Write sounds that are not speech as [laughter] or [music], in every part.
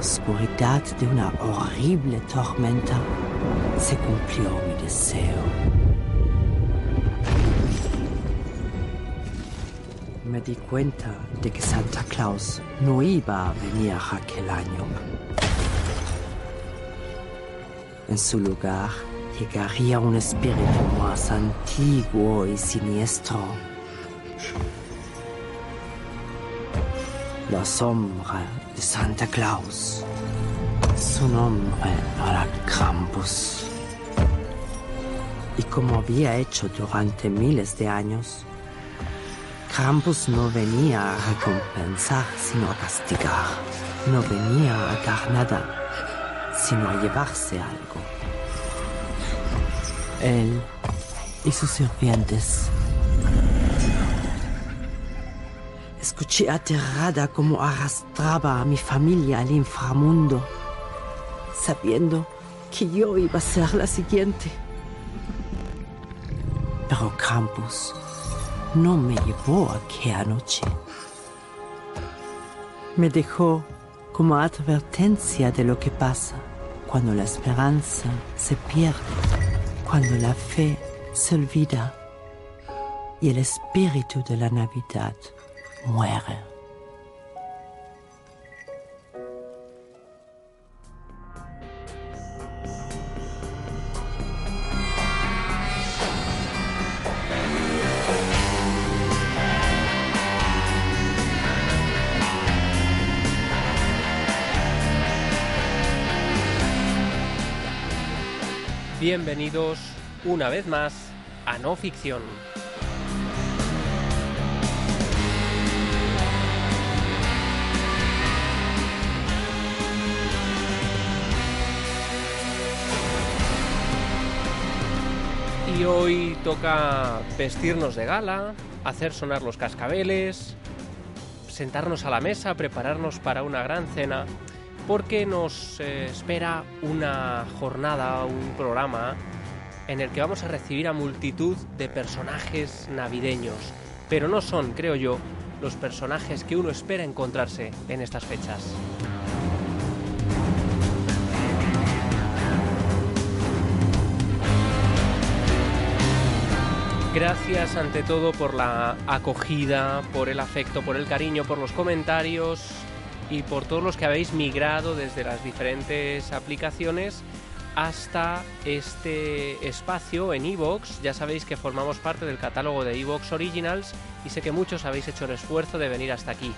Oscuridad de una horrible tormenta, se cumplió mi deseo. Me di cuenta de que Santa Claus no iba a venir aquel año. En su lugar, llegaría un espíritu más antiguo y siniestro. La sombra Santa Claus. Su nombre era Krampus. Y como había hecho durante miles de años, Krampus no venía a recompensar, sino a castigar. No venía a dar nada, sino a llevarse algo. Él y sus sirvientes Escuché aterrada cómo arrastraba a mi familia al inframundo, sabiendo que yo iba a ser la siguiente. Pero Krampus no me llevó aquella noche. Me dejó como advertencia de lo que pasa cuando la esperanza se pierde, cuando la fe se olvida y el espíritu de la Navidad muere. Bienvenidos una vez más a No Ficción. Hoy toca vestirnos de gala, hacer sonar los cascabeles, sentarnos a la mesa, prepararnos para una gran cena, porque nos eh, espera una jornada, un programa en el que vamos a recibir a multitud de personajes navideños, pero no son, creo yo, los personajes que uno espera encontrarse en estas fechas. Gracias ante todo por la acogida, por el afecto, por el cariño, por los comentarios y por todos los que habéis migrado desde las diferentes aplicaciones hasta este espacio en Evox. Ya sabéis que formamos parte del catálogo de Evox Originals y sé que muchos habéis hecho el esfuerzo de venir hasta aquí.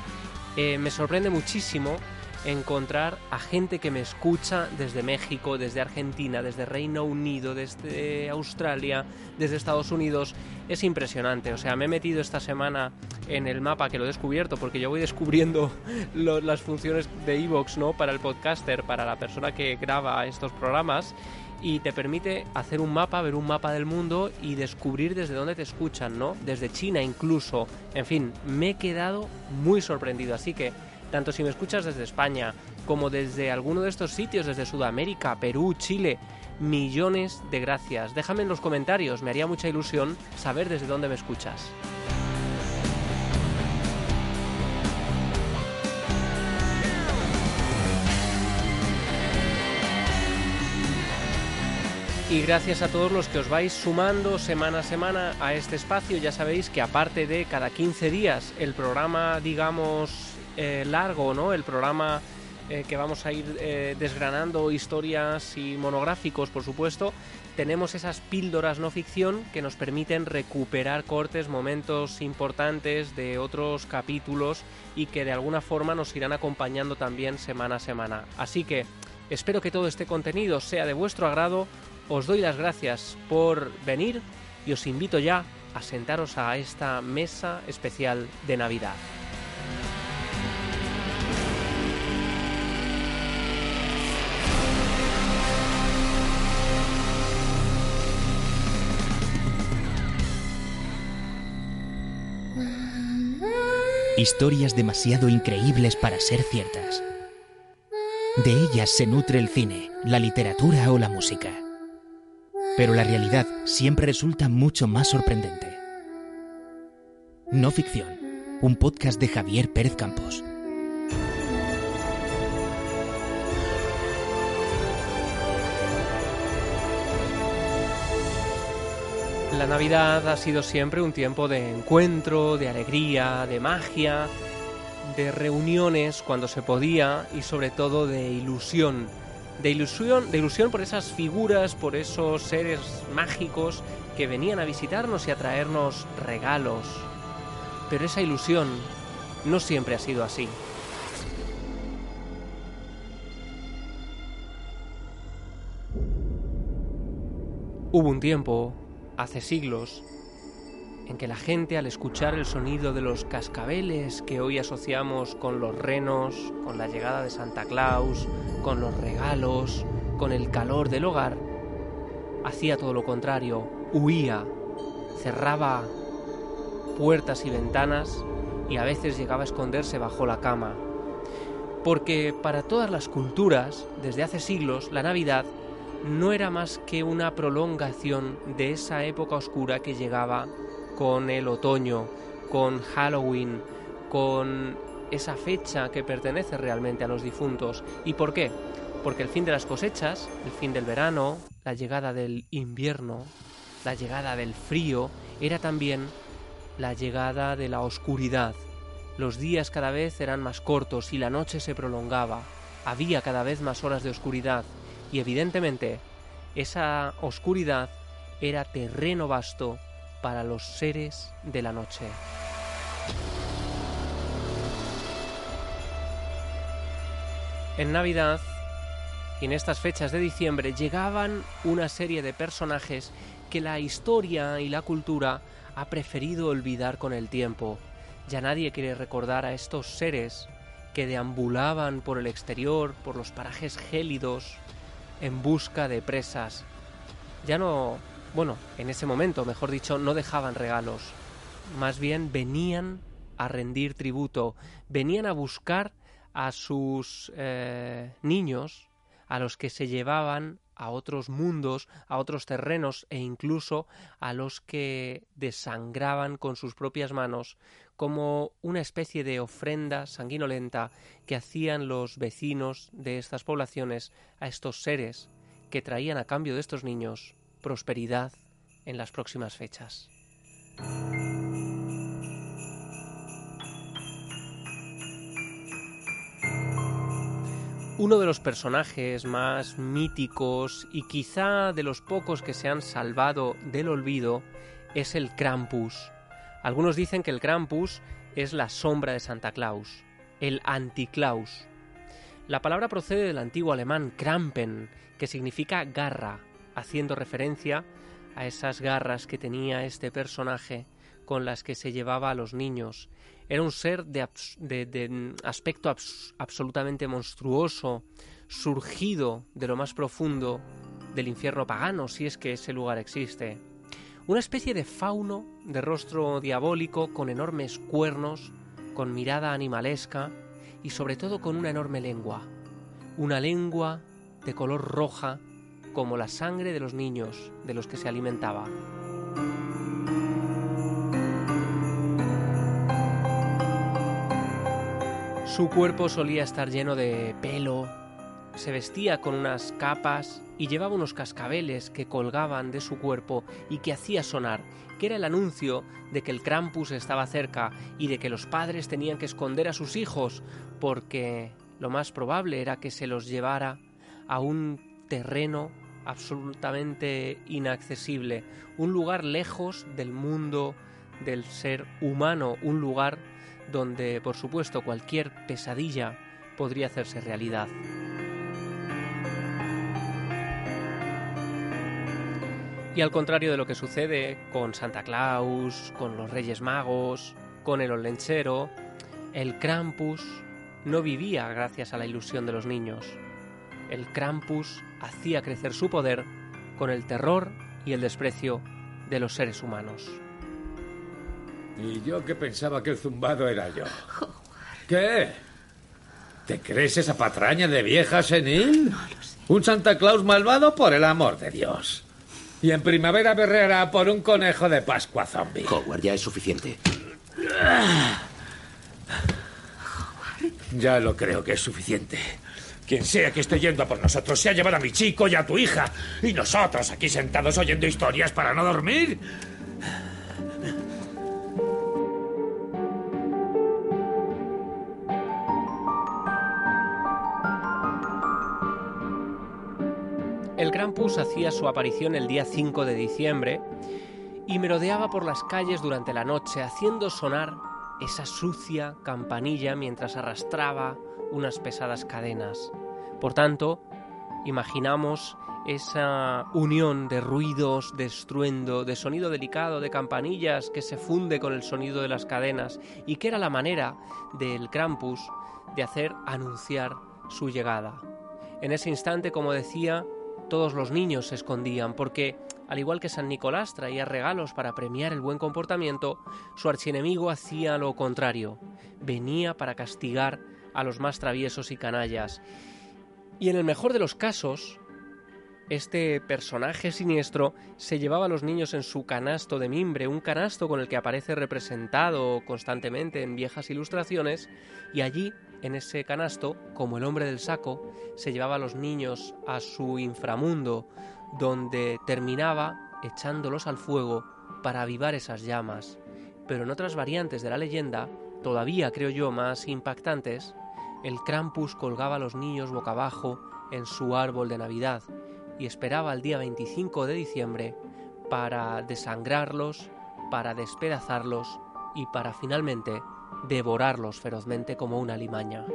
Eh, me sorprende muchísimo encontrar a gente que me escucha desde México, desde Argentina, desde Reino Unido, desde Australia, desde Estados Unidos. Es impresionante. O sea, me he metido esta semana en el mapa que lo he descubierto porque yo voy descubriendo [laughs] las funciones de Evox, ¿no? Para el podcaster, para la persona que graba estos programas y te permite hacer un mapa, ver un mapa del mundo y descubrir desde dónde te escuchan, ¿no? Desde China incluso. En fin, me he quedado muy sorprendido. Así que, tanto si me escuchas desde España como desde alguno de estos sitios, desde Sudamérica, Perú, Chile, millones de gracias. Déjame en los comentarios, me haría mucha ilusión saber desde dónde me escuchas. Y gracias a todos los que os vais sumando semana a semana a este espacio. Ya sabéis que aparte de cada 15 días el programa, digamos, eh, largo, ¿no? El programa eh, que vamos a ir eh, desgranando historias y monográficos, por supuesto, tenemos esas píldoras no ficción que nos permiten recuperar cortes, momentos importantes de otros capítulos y que de alguna forma nos irán acompañando también semana a semana. Así que espero que todo este contenido sea de vuestro agrado. Os doy las gracias por venir y os invito ya a sentaros a esta mesa especial de Navidad. Historias demasiado increíbles para ser ciertas. De ellas se nutre el cine, la literatura o la música. Pero la realidad siempre resulta mucho más sorprendente. No ficción, un podcast de Javier Pérez Campos. La Navidad ha sido siempre un tiempo de encuentro, de alegría, de magia, de reuniones cuando se podía y sobre todo de ilusión. De ilusión, de ilusión por esas figuras, por esos seres mágicos que venían a visitarnos y a traernos regalos. Pero esa ilusión no siempre ha sido así. Hubo un tiempo, hace siglos, en que la gente al escuchar el sonido de los cascabeles que hoy asociamos con los renos, con la llegada de Santa Claus, con los regalos, con el calor del hogar, hacía todo lo contrario, huía, cerraba puertas y ventanas y a veces llegaba a esconderse bajo la cama. Porque para todas las culturas, desde hace siglos, la Navidad no era más que una prolongación de esa época oscura que llegaba con el otoño, con Halloween, con esa fecha que pertenece realmente a los difuntos. ¿Y por qué? Porque el fin de las cosechas, el fin del verano, la llegada del invierno, la llegada del frío, era también la llegada de la oscuridad. Los días cada vez eran más cortos y la noche se prolongaba. Había cada vez más horas de oscuridad y evidentemente esa oscuridad era terreno vasto para los seres de la noche. En Navidad y en estas fechas de diciembre llegaban una serie de personajes que la historia y la cultura ha preferido olvidar con el tiempo. Ya nadie quiere recordar a estos seres que deambulaban por el exterior, por los parajes gélidos, en busca de presas. Ya no, bueno, en ese momento, mejor dicho, no dejaban regalos. Más bien venían a rendir tributo, venían a buscar a sus eh, niños, a los que se llevaban a otros mundos, a otros terrenos e incluso a los que desangraban con sus propias manos como una especie de ofrenda sanguinolenta que hacían los vecinos de estas poblaciones a estos seres que traían a cambio de estos niños prosperidad en las próximas fechas. Uno de los personajes más míticos y quizá de los pocos que se han salvado del olvido es el Krampus. Algunos dicen que el Krampus es la sombra de Santa Claus, el Anticlaus. La palabra procede del antiguo alemán Krampen, que significa garra, haciendo referencia a esas garras que tenía este personaje con las que se llevaba a los niños. Era un ser de, aspecto absolutamente monstruoso, surgido de lo más profundo del infierno pagano, si es que ese lugar existe. Una especie de fauno de rostro diabólico con enormes cuernos, con mirada animalesca y sobre todo con una enorme lengua. Una lengua de color roja como la sangre de los niños de los que se alimentaba. Su cuerpo solía estar lleno de pelo, se vestía con unas capas y llevaba unos cascabeles que colgaban de su cuerpo y que hacía sonar, que era el anuncio de que el Krampus estaba cerca y de que los padres tenían que esconder a sus hijos porque lo más probable era que se los llevara a un terreno absolutamente inaccesible, un lugar lejos del mundo del ser humano, un lugar donde, por supuesto, cualquier pesadilla podría hacerse realidad. Y al contrario de lo que sucede con Santa Claus, con los Reyes Magos, con el Olenchero, el Krampus no vivía gracias a la ilusión de los niños. El Krampus hacía crecer su poder con el terror y el desprecio de los seres humanos. Y yo que pensaba que el zumbado era yo. ¿Qué? ¿Te crees esa patraña de vieja senil? No lo sé. Un Santa Claus malvado por el amor de Dios. Y en primavera berreará por un conejo de Pascua zombie. Howard, ya es suficiente. Ya lo creo que es suficiente. Quien sea que esté yendo a por nosotros se ha llevado a mi chico y a tu hija. Y nosotros aquí sentados oyendo historias para no dormir. El Krampus hacía su aparición el día 5 de diciembre y merodeaba por las calles durante la noche haciendo sonar esa sucia campanilla mientras arrastraba unas pesadas cadenas. Por tanto, imaginamos esa unión de ruidos, de estruendo, de sonido delicado, de campanillas que se funde con el sonido de las cadenas y que era la manera del Krampus de hacer anunciar su llegada. En ese instante, como decía, todos los niños se escondían porque, al igual que San Nicolás traía regalos para premiar el buen comportamiento, su archienemigo hacía lo contrario, venía para castigar a los más traviesos y canallas. Y en el mejor de los casos, este personaje siniestro se llevaba a los niños en su canasto de mimbre, un canasto con el que aparece representado constantemente en viejas ilustraciones, y allí, en ese canasto, como el hombre del saco, se llevaba a los niños a su inframundo, donde terminaba echándolos al fuego para avivar esas llamas. Pero en otras variantes de la leyenda, todavía creo yo más impactantes, el Krampus colgaba a los niños boca abajo en su árbol de Navidad y esperaba el día 25 de diciembre para desangrarlos, para despedazarlos y para finalmente devorarlos ferozmente como una limaña.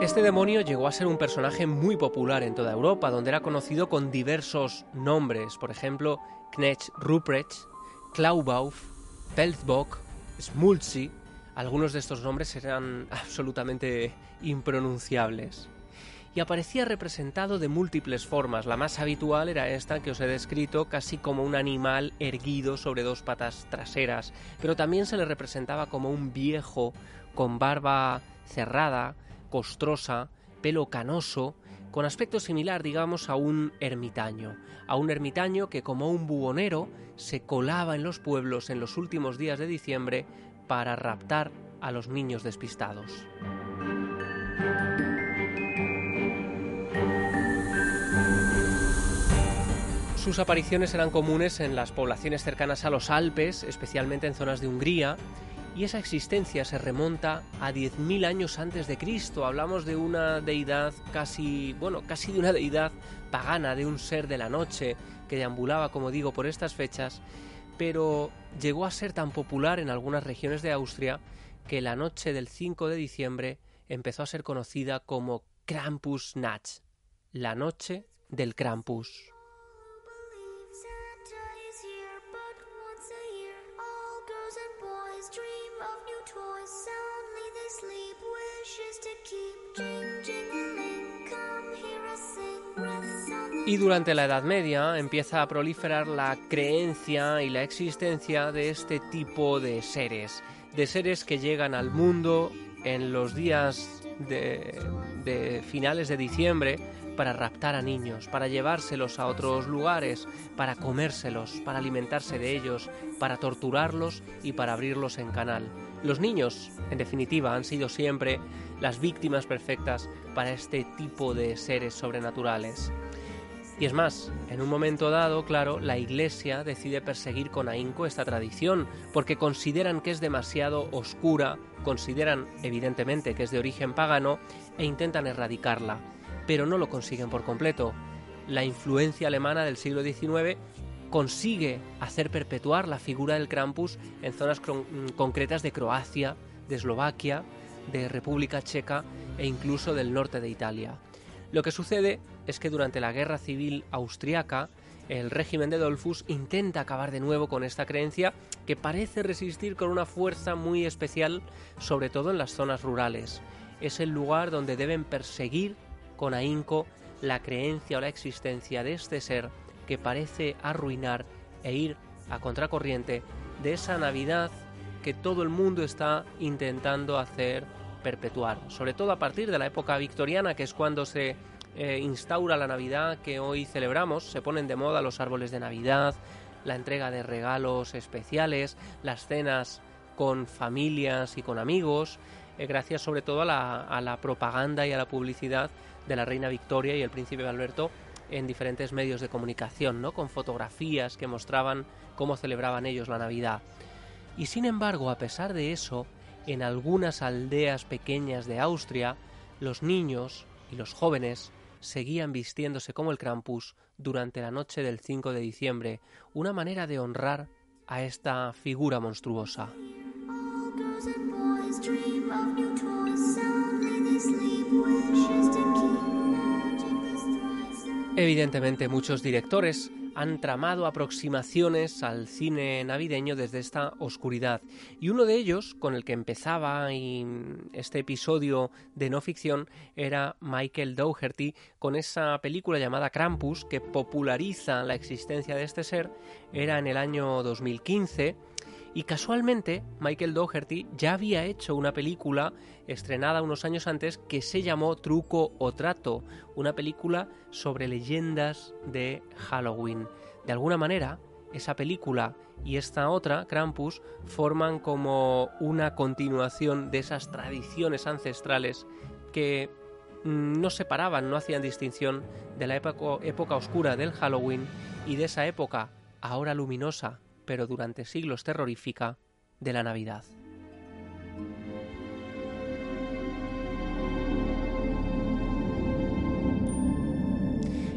Este demonio llegó a ser un personaje muy popular en toda Europa, donde era conocido con diversos nombres, por ejemplo, Knecht Ruprecht, Klaubauf, Pelzbock, Smulzi. Algunos de estos nombres eran [laughs] absolutamente impronunciables. Y aparecía representado de múltiples formas. La más habitual era esta que os he descrito, casi como un animal erguido sobre dos patas traseras, pero también se le representaba como un viejo con barba cerrada, costrosa, pelo canoso, con aspecto similar, digamos, a un ermitaño, a un ermitaño que como un buhonero se colaba en los pueblos en los últimos días de diciembre para raptar a los niños despistados. Sus apariciones eran comunes en las poblaciones cercanas a los Alpes, especialmente en zonas de Hungría, y esa existencia se remonta a 10.000 años antes de Cristo. Hablamos de una deidad casi, bueno, casi de una deidad pagana, de un ser de la noche que deambulaba, como digo, por estas fechas, pero llegó a ser tan popular en algunas regiones de Austria que la noche del 5 de diciembre empezó a ser conocida como Krampusnacht, la noche del Krampus. Y durante la Edad Media empieza a proliferar la creencia y la existencia de este tipo de seres, de seres que llegan al mundo en los días de, finales de diciembre para raptar a niños, para llevárselos a otros lugares, para comérselos, para alimentarse de ellos, para torturarlos y para abrirlos en canal. Los niños, en definitiva, han sido siempre las víctimas perfectas para este tipo de seres sobrenaturales. Y es más, en un momento dado, claro, la Iglesia decide perseguir con ahínco esta tradición, porque consideran que es demasiado oscura, consideran evidentemente que es de origen pagano e intentan erradicarla, pero no lo consiguen por completo. La influencia alemana del siglo XIX consigue hacer perpetuar la figura del Krampus en zonas concretas de Croacia, de Eslovaquia, de República Checa e incluso del norte de Italia. Lo que sucede es que durante la Guerra Civil Austriaca, el régimen de Dolfus intenta acabar de nuevo con esta creencia que parece resistir con una fuerza muy especial, sobre todo en las zonas rurales. Es el lugar donde deben perseguir con ahínco la creencia o la existencia de este ser que parece arruinar e ir a contracorriente de esa Navidad que todo el mundo está intentando hacer perpetuar, sobre todo a partir de la época victoriana, que es cuando se eh, instaura la Navidad que hoy celebramos, se ponen de moda los árboles de Navidad, la entrega de regalos especiales, las cenas con familias y con amigos, eh, gracias sobre todo a la, a la propaganda y a la publicidad de la reina Victoria y el príncipe Alberto en diferentes medios de comunicación, ¿no? con fotografías que mostraban cómo celebraban ellos la Navidad. Y sin embargo, a pesar de eso, en algunas aldeas pequeñas de Austria, los niños y los jóvenes seguían vistiéndose como el Krampus durante la noche del 5 de diciembre, una manera de honrar a esta figura monstruosa. Evidentemente muchos directores han tramado aproximaciones al cine navideño desde esta oscuridad. Y uno de ellos con el que empezaba y este episodio de no ficción era Michael Dougherty con esa película llamada Krampus que populariza la existencia de este ser era en el año 2015 y casualmente, Michael Dougherty ya había hecho una película estrenada unos años antes que se llamó Truco o Trato, una película sobre leyendas de Halloween. De alguna manera, esa película y esta otra, Krampus, forman como una continuación de esas tradiciones ancestrales que mm, no separaban, no hacían distinción de la época, época oscura del Halloween y de esa época, ahora luminosa, pero durante siglos terrorífica, de la Navidad.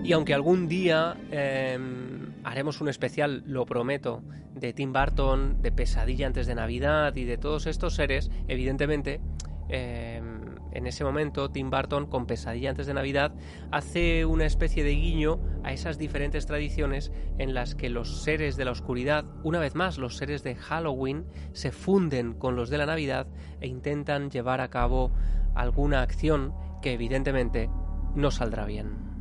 Y aunque algún día eh, haremos un especial, lo prometo, de Tim Burton, de Pesadilla antes de Navidad y de todos estos seres, evidentemente, eh, en ese momento Tim Burton, con Pesadilla antes de Navidad, hace una especie de guiño a esas diferentes tradiciones en las que los seres de la oscuridad, una vez más los seres de Halloween, se funden con los de la Navidad e intentan llevar a cabo alguna acción que evidentemente no saldrá bien.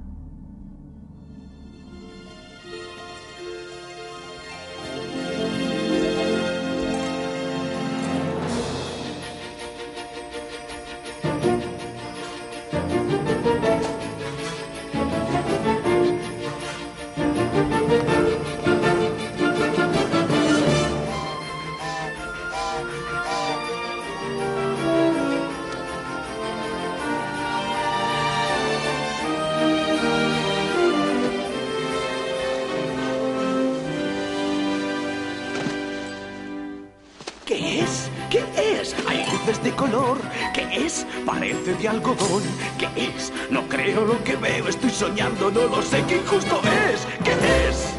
Color. ¿Qué es? Parece de algodón. ¿Qué es? No creo lo que veo. Estoy soñando. No lo sé. ¿Qué injusto es? ¿Qué es?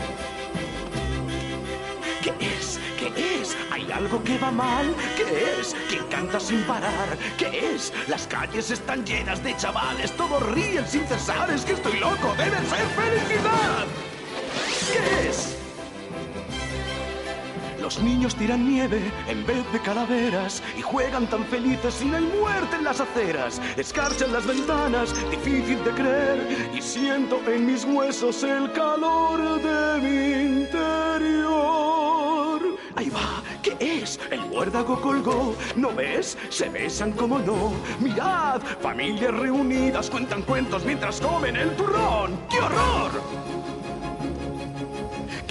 ¿Qué es? ¿Qué es? ¿Hay algo que va mal? ¿Qué es? ¿Quién canta sin parar? ¿Qué es? Las calles están llenas de chavales. Todos ríen sin cesar. Es que estoy loco. Debe ser felicidad. Los niños tiran nieve en vez de calaveras y juegan tan felices y no hay muerte en las aceras. Escarchan las ventanas, difícil de creer, y siento en mis huesos el calor de mi interior. Ahí va, ¿qué es? El muérdago colgó, ¿no ves? Se besan como no. Mirad, familias reunidas cuentan cuentos mientras comen el turrón. ¡Qué horror!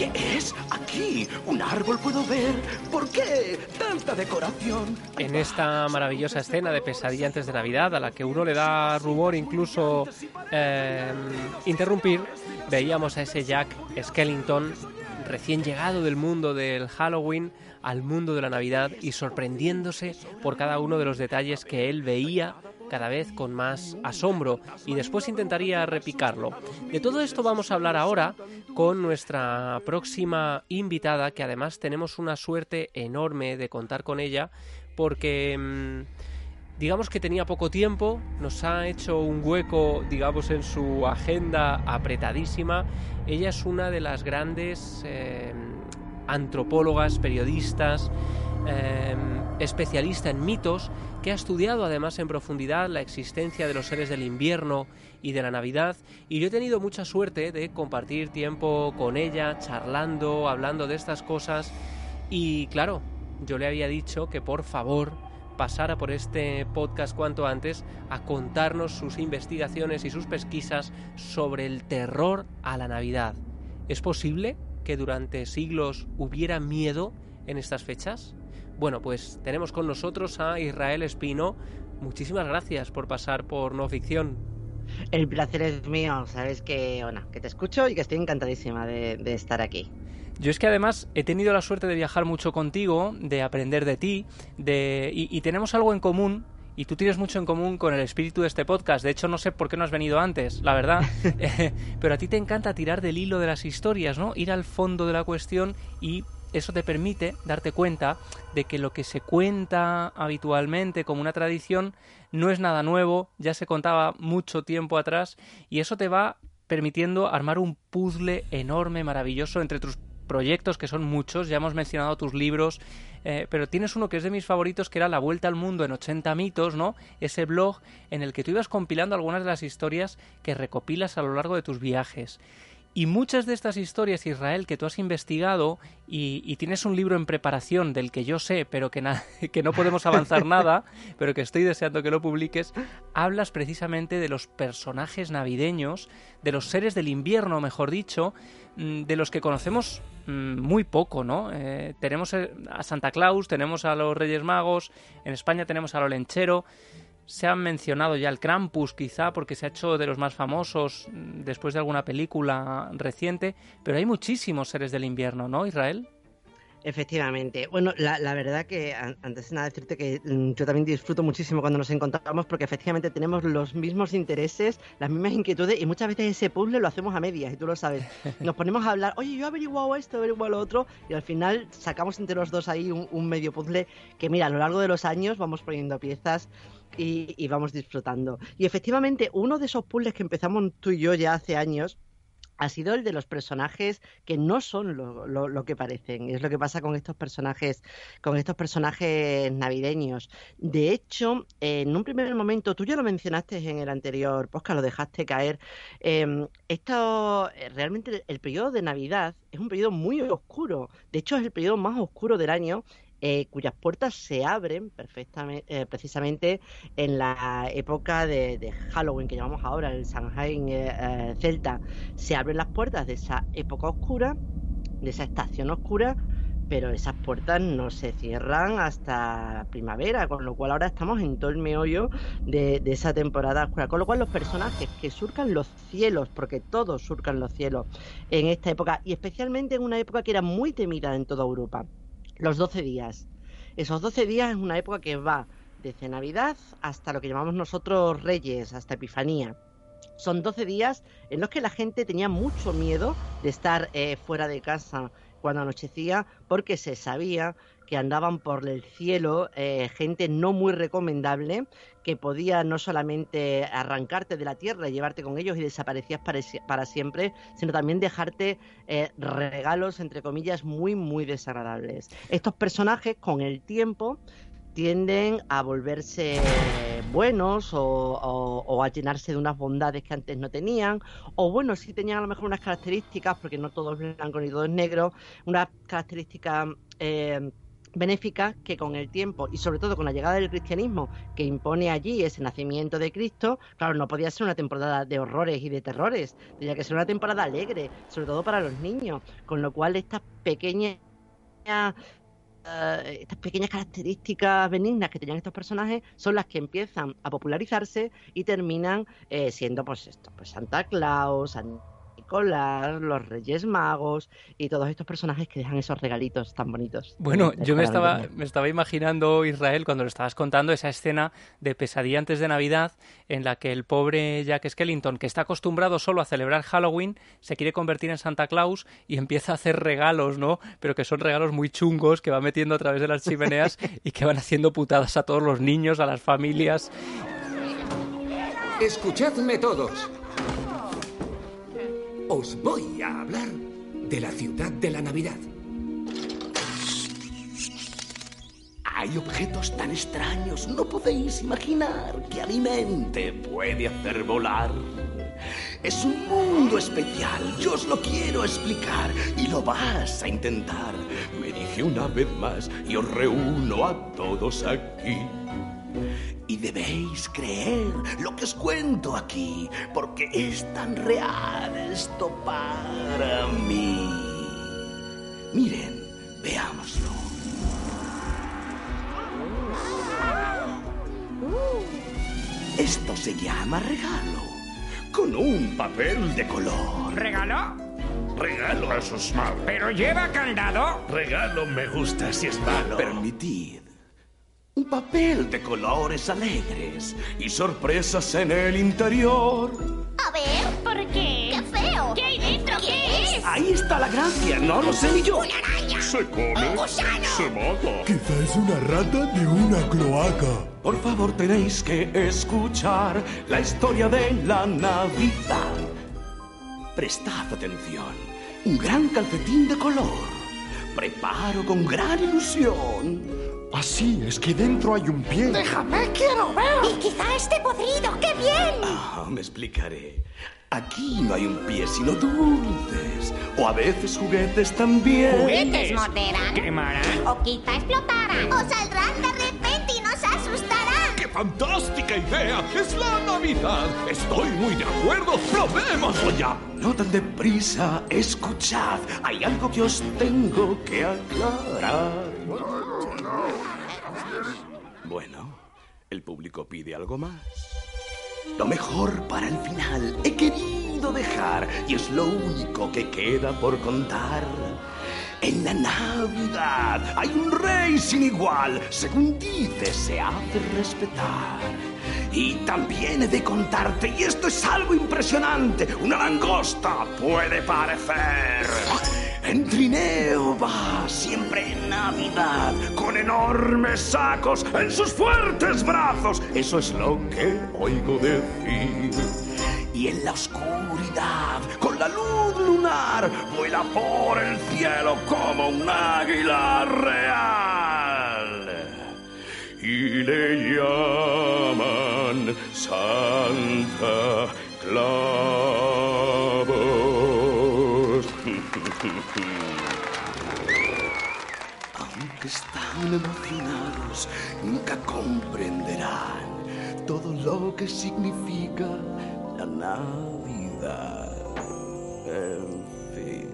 ¿Qué es? Aquí, un árbol puedo ver. ¿Por qué tanta decoración? En esta maravillosa escena de Pesadilla antes de Navidad, a la que uno le da rubor incluso eh, interrumpir, veíamos a ese Jack Skellington recién llegado del mundo del Halloween al mundo de la Navidad y sorprendiéndose por cada uno de los detalles que él veía cada vez con más asombro y después intentaría repicarlo. De todo esto vamos a hablar ahora con nuestra próxima invitada, que además tenemos una suerte enorme de contar con ella, porque mm, digamos que tenía poco tiempo, nos ha hecho un hueco, digamos, en su agenda apretadísima. Ella es una de las grandes eh, antropólogas, periodistas, eh, especialista en mitos, que ha estudiado además en profundidad la existencia de los seres del invierno y de la Navidad. Y yo he tenido mucha suerte de compartir tiempo con ella, charlando, hablando de estas cosas. Y claro, yo le había dicho que por favor pasara por este podcast cuanto antes a contarnos sus investigaciones y sus pesquisas sobre el terror a la Navidad. ¿Es posible que durante siglos hubiera miedo en estas fechas? Bueno, pues tenemos con nosotros a Israel Espino. Muchísimas gracias por pasar por no ficción. El placer es mío, sabes que, bueno, que te escucho y que estoy encantadísima de, de estar aquí. Yo es que además he tenido la suerte de viajar mucho contigo, de aprender de ti, de y, y tenemos algo en común y tú tienes mucho en común con el espíritu de este podcast. De hecho, no sé por qué no has venido antes, la verdad. [laughs] Eh, Pero a ti te encanta tirar del hilo de las historias, ¿no? Ir al fondo de la cuestión y eso te permite darte cuenta de que lo que se cuenta habitualmente como una tradición no es nada nuevo, ya se contaba mucho tiempo atrás y eso te va permitiendo armar un puzzle enorme, maravilloso entre tus proyectos que son muchos, ya hemos mencionado tus libros, eh, pero tienes uno que es de mis favoritos que era La Vuelta al Mundo en 80 mitos, ¿no? Ese blog en el que tú ibas compilando algunas de las historias que recopilas a lo largo de tus viajes. Y muchas de estas historias, Israel, que tú has investigado y, y tienes un libro en preparación del que yo sé, pero que, [laughs] que no podemos avanzar [laughs] nada, pero que estoy deseando que lo publiques, hablas precisamente de los personajes navideños, de los seres del invierno, mejor dicho, de los que conocemos mm, muy poco, ¿no? Eh, tenemos eh, a Santa Claus, tenemos a los Reyes Magos, en España tenemos al Olenchero, se han mencionado ya el Krampus, quizá, porque se ha hecho de los más famosos mm, después de alguna película reciente, pero hay muchísimos seres del invierno, ¿no, Israel? Efectivamente. Bueno, la, la verdad que an- antes de nada decirte que mm, yo también disfruto muchísimo cuando nos encontramos porque efectivamente tenemos los mismos intereses, las mismas inquietudes y muchas veces ese puzzle lo hacemos a medias y tú lo sabes. [laughs] Nos ponemos a hablar, oye, yo he averiguado esto, he averiguado lo otro y al final sacamos entre los dos ahí un, un medio puzzle que mira, a lo largo de los años vamos poniendo piezas y, y vamos disfrutando. Y efectivamente uno de esos puzzles que empezamos tú y yo ya hace años ha sido el de los personajes que no son lo, que parecen. Es lo que pasa con estos personajes, con estos personajes navideños. De hecho, en un primer momento, tú ya lo mencionaste en el anterior podcast, lo dejaste caer. eh, esto eh, realmente el periodo de Navidad es un periodo muy oscuro. De hecho, es el periodo más oscuro del año. Eh, cuyas puertas se abren perfectamente, precisamente en la época de, Halloween que llamamos ahora, el Samhain eh, eh, celta se abren las puertas de esa época oscura, de esa estación oscura, pero esas puertas no se cierran hasta primavera, con lo cual ahora estamos en todo el meollo de, de esa temporada oscura. Con lo cual los personajes que surcan los cielos, porque todos surcan los cielos en esta época, y especialmente en una época que era muy temida en toda Europa, los 12 días. Esos 12 días es una época que va desde Navidad hasta lo que llamamos nosotros Reyes, hasta Epifanía. Son 12 días en los que la gente tenía mucho miedo de estar eh, fuera de casa cuando anochecía porque se sabía que andaban por el cielo eh, gente no muy recomendable que podía no solamente arrancarte de la tierra y llevarte con ellos y desaparecías para, si- para siempre, sino también dejarte eh, regalos, entre comillas, muy, muy desagradables. Estos personajes con el tiempo tienden a volverse buenos o a llenarse de unas bondades que antes no tenían, o bueno, sí tenían a lo mejor unas características, porque no todo es blanco ni todo es negro, unas características eh, benéficas que con el tiempo y sobre todo con la llegada del cristianismo que impone allí ese nacimiento de Cristo, claro, no podía ser una temporada de horrores y de terrores, tenía que ser una temporada alegre, sobre todo para los niños, con lo cual estas pequeñas eh, estas pequeñas características benignas que tenían estos personajes son las que empiezan a popularizarse y terminan eh, siendo pues esto, pues Santa Claus, San escolar, los Reyes Magos y todos estos personajes que dejan esos regalitos tan bonitos. Bueno, Es yo me estaba, me estaba imaginando, Israel, cuando lo estabas contando, esa escena de pesadilla antes de Navidad en la que el pobre Jack Skellington, que está acostumbrado solo a celebrar Halloween, se quiere convertir en Santa Claus y empieza a hacer regalos, ¿no? Pero que son regalos muy chungos que va metiendo a través de las chimeneas y que van haciendo putadas a todos los niños, a las familias. Escuchadme todos. Os voy a hablar de la ciudad de la Navidad. Hay objetos tan extraños, no podéis imaginar que a mi mente puede hacer volar. Es un mundo especial, yo os lo quiero explicar y lo vas a intentar. Me dije una vez más y os reúno a todos aquí. Y debéis creer lo que os cuento aquí, porque es tan real esto para mí. Miren, veámoslo. Esto se llama regalo, con un papel de color. ¿Regalo? Regalo, eso es malo. ¿Pero lleva candado? Regalo me gusta si es malo. Permitid. Un papel de colores alegres y sorpresas en el interior. A ver, ¿por qué? ¡Qué feo! ¿Qué hay dentro? ¿Qué, es? Ahí está la gracia, no lo sé ni yo. ¡Una araña! Se come, ¡Un gusano! se mata. Quizá es una rata de una cloaca. Por favor, tenéis que escuchar la historia de la Navidad. Prestad atención. Un gran calcetín de color. Preparo con gran ilusión. Así es que dentro hay un pie. ¡Déjame, quiero ver! Y quizá esté podrido. ¡Qué bien! Ah, me explicaré. Aquí no hay un pie, sino dulces. O a veces juguetes también. ¿Juguetes morderán? ¿Quemarán? ¿O quizá explotarán? ¿O saldrán de repente y nos asustarán? ¡Qué fantástica idea! ¡Es la Navidad! Estoy muy de acuerdo. ¡Probémoslo ya! No tan deprisa. Escuchad. Hay algo que os tengo que aclarar. Bueno, el público pide algo más. Lo mejor para el final he querido dejar y es lo único que queda por contar. En la Navidad hay un rey sin igual, según dice se hace respetar. Y también he de contarte, y esto es algo impresionante, una langosta puede parecer. En trineo va siempre en Navidad, con enormes sacos en sus fuertes brazos. Eso es lo que oigo decir. Y en la oscuridad, con la luz lunar, vuela por el cielo como un águila real. Y le llaman Santa Claus. Nunca comprenderán todo lo que significa la Navidad. En fin.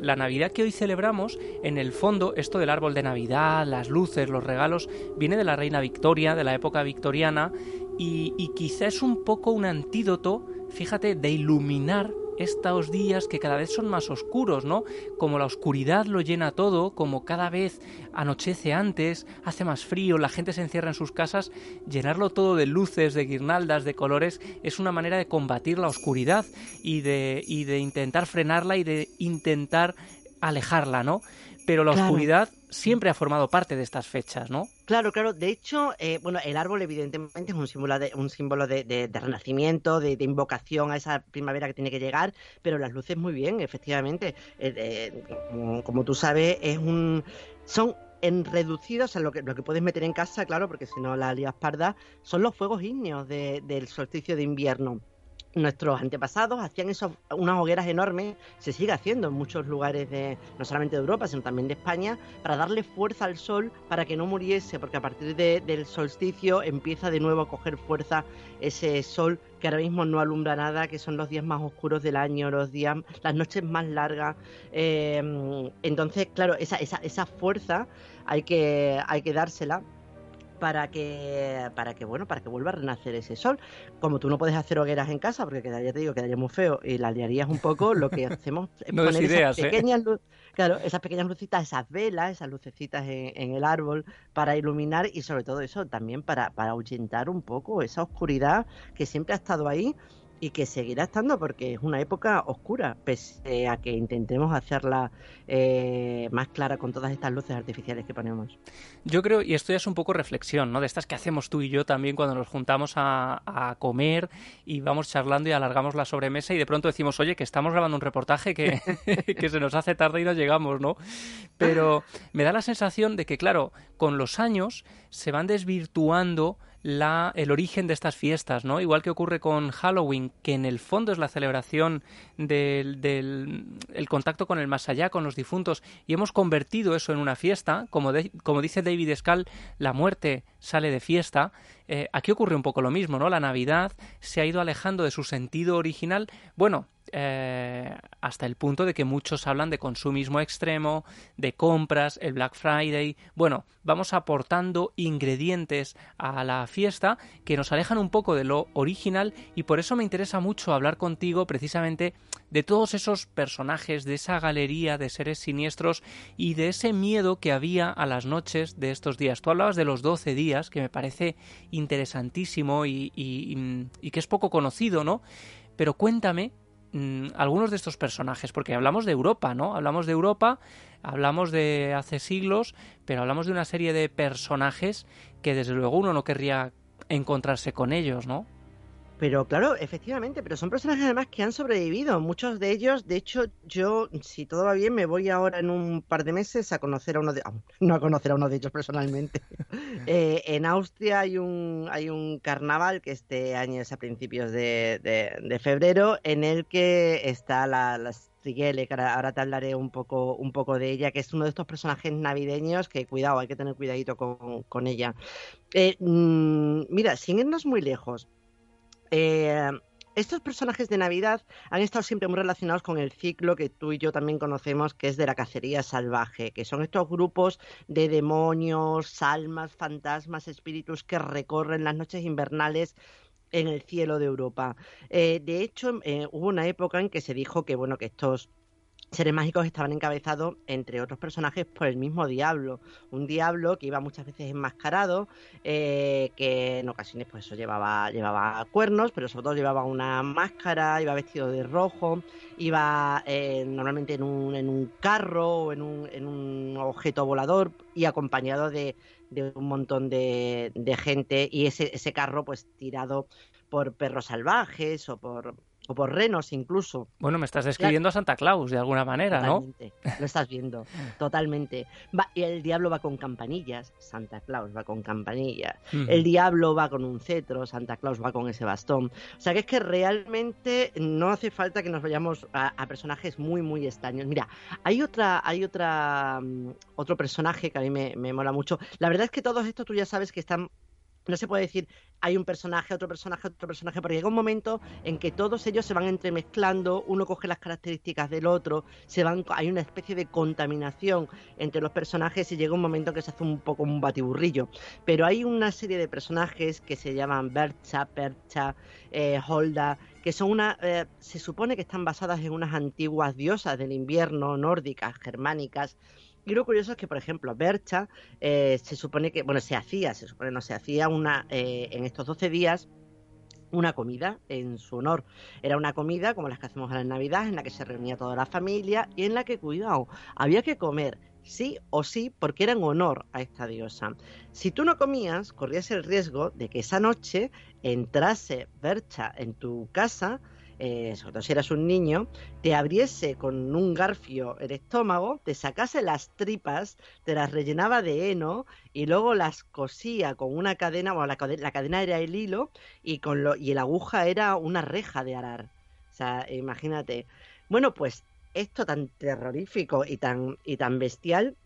La Navidad que hoy celebramos, en el fondo, esto del árbol de Navidad, las luces, los regalos, viene de la reina Victoria, de la época victoriana, y, y quizá es un poco un antídoto, fíjate, de iluminar estos días que cada vez son más oscuros, ¿no? Como la oscuridad lo llena todo, como cada vez anochece antes, hace más frío, la gente se encierra en sus casas, llenarlo todo de luces, de guirnaldas, de colores, es una manera de combatir la oscuridad y de, y de intentar frenarla y de intentar alejarla, ¿no? Pero la Claro. oscuridad siempre ha formado parte de estas fechas, ¿no? Claro, claro. De hecho, eh, bueno, el árbol evidentemente es un símbolo de, renacimiento, de, de invocación a esa primavera que tiene que llegar, pero las luces muy bien, efectivamente. Eh, eh, como, tú sabes, es un son en reducidos a lo que, lo que puedes meter en casa, claro, porque si no la lías parda, son los fuegos ígneos de- del solsticio de invierno. Nuestros antepasados hacían esos, unas hogueras enormes, se sigue haciendo en muchos lugares de, no solamente de Europa, sino también de España, para darle fuerza al sol para que no muriese, porque a partir de- del solsticio empieza de nuevo a coger fuerza ese sol que ahora mismo no alumbra nada, que son los días más oscuros del año, los días, las noches más largas. Eh, entonces, claro, esa, esa, esa fuerza hay que, hay que dársela para que para que bueno para que vuelva a renacer ese sol como tú no puedes hacer hogueras en casa porque quedaría te digo quedaría muy feo y la liarías un poco lo que [laughs] hacemos es No poner ideas, ¿eh? esas pequeñas lu- claro esas pequeñas lucecitas esas velas esas lucecitas en, en el árbol para iluminar y sobre todo eso también para para ahuyentar un poco esa oscuridad que siempre ha estado ahí y que seguirá estando porque es una época oscura, pese a que intentemos hacerla eh, más clara con todas estas luces artificiales que ponemos. Yo creo, y esto ya es un poco reflexión, ¿no? De estas que hacemos tú y yo también cuando nos juntamos a, comer y vamos charlando y alargamos la sobremesa y de pronto decimos, oye, que estamos grabando un reportaje que, [laughs] que se nos hace tarde y no llegamos, ¿no? Pero me da la sensación de que, claro, con los años se van desvirtuando la, el origen de estas fiestas, ¿no? Igual que ocurre con Halloween, que en el fondo es la celebración del, del el contacto con el más allá, con los difuntos, y hemos convertido eso en una fiesta, como, dice David Scal, la muerte sale de fiesta. Eh, aquí ocurre un poco lo mismo, ¿no? La Navidad se ha ido alejando de su sentido original, bueno, eh, hasta el punto de que muchos hablan de consumismo extremo, de compras, el Black Friday. Bueno, vamos aportando ingredientes a la fiesta que nos alejan un poco de lo original y por eso me interesa mucho hablar contigo precisamente de todos esos personajes, de esa galería de seres siniestros y de ese miedo que había a las noches de estos días. Tú hablabas de los 12 días, que me parece interesantísimo y- y que es poco conocido, ¿no? Pero cuéntame mm, algunos de estos personajes, porque hablamos de Europa, ¿no? Hablamos de Europa, hablamos de hace siglos, pero hablamos de una serie de personajes que desde luego uno no querría encontrarse con ellos, ¿no? Pero claro, efectivamente, pero son personajes además que han sobrevivido. Muchos de ellos, de hecho, yo, si todo va bien, me voy ahora en un par de meses a conocer a uno de, ah, [laughs] no a conocer a uno de ellos personalmente. [laughs] Eh, en Austria hay un hay un carnaval que este año es a principios de, de- de febrero, en el que está la, la Strigele, que ahora, ahora te hablaré un poco un poco de ella, que es uno de estos personajes navideños que cuidado, hay que tener cuidadito con, con ella. Eh, mm, mira, sin irnos muy lejos. Eh, estos personajes de Navidad han estado siempre muy relacionados con el ciclo que tú y yo también conocemos, que es de la cacería salvaje, que son estos grupos de demonios, almas, fantasmas, espíritus que recorren las noches invernales en el cielo de Europa. Eh, de hecho, eh, hubo una época en que se dijo que bueno que estos seres mágicos estaban encabezados, entre otros personajes, por el mismo diablo. Un diablo que iba muchas veces enmascarado, eh, que en ocasiones pues eso llevaba, llevaba cuernos, pero sobre todo llevaba una máscara, iba vestido de rojo, iba eh, normalmente en un, en un carro o en un, en un objeto volador y acompañado de, de un montón de, de gente y ese, ese carro pues tirado por perros salvajes o por, o por renos incluso. Bueno, me estás describiendo a Santa Claus de alguna manera, ¿no? Totalmente, lo estás viendo, [laughs] totalmente. Va, y el diablo va con campanillas, Santa Claus va con campanillas. El diablo va con un cetro, Santa Claus va con ese bastón. O sea que es que realmente no hace falta que nos vayamos a, a personajes muy, muy extraños. Mira, hay otra, hay otra, mm, otro personaje que a mí me, me mola mucho. La verdad es que todos estos tú ya sabes que están no se puede decir hay un personaje, otro personaje, otro personaje, porque llega un momento en que todos ellos se van entremezclando, uno coge las características del otro, se van, hay una especie de contaminación entre los personajes y llega un momento que se hace un poco un batiburrillo. Pero hay una serie de personajes que se llaman Bercha, Percha, eh, Holda, que son una, eh, se supone que están basadas en unas antiguas diosas del invierno nórdicas, germánicas, y lo curioso es que, por ejemplo, Bercha eh, se supone que, bueno, se hacía, se supone no se hacía una, eh, en estos 12 días una comida en su honor. Era una comida como las que hacemos a la Navidad, en la que se reunía toda la familia y en la que, cuidado, había que comer sí o sí porque era en honor a esta diosa. Si tú no comías, corrías el riesgo de que esa noche entrase Bercha en tu casa eh, sobre todo si eras un niño, te abriese con un garfio el estómago, te sacase las tripas, te las rellenaba de heno y luego las cosía con una cadena, bueno, la, cade- la cadena era el hilo y, con lo, y la aguja era una reja de arar. O sea, imagínate. Bueno, pues esto tan terrorífico y tan, y tan bestial,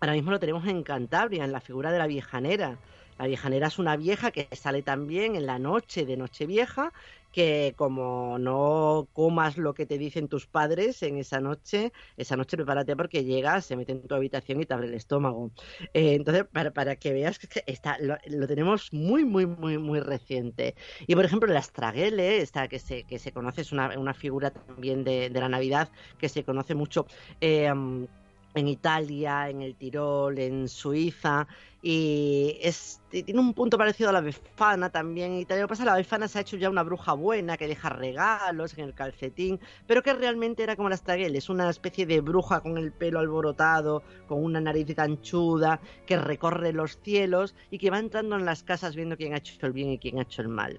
ahora mismo lo tenemos en Cantabria, en la figura de la viejanera. La viejanera es una vieja que sale también en la noche de Nochevieja, que como no comas lo que te dicen tus padres en esa noche, esa noche prepárate porque llega, se mete en tu habitación y te abre el estómago. Eh, entonces, para, para que veas que está, lo, tenemos muy, muy, muy, muy reciente. Y por ejemplo, la Astraguele, esta que se, que se conoce, es una, una figura también de, de la Navidad que se conoce mucho. eh, en Italia, en el Tirol, en Suiza, y tiene un punto parecido a la Befana también en Italia. Lo que la Befana se ha hecho ya una bruja buena que deja regalos en el calcetín, pero que realmente era como la Astraguel, es una especie de bruja con el pelo alborotado, con una nariz ganchuda, que recorre los cielos y que va entrando en las casas viendo quién ha hecho el bien y quién ha hecho el mal.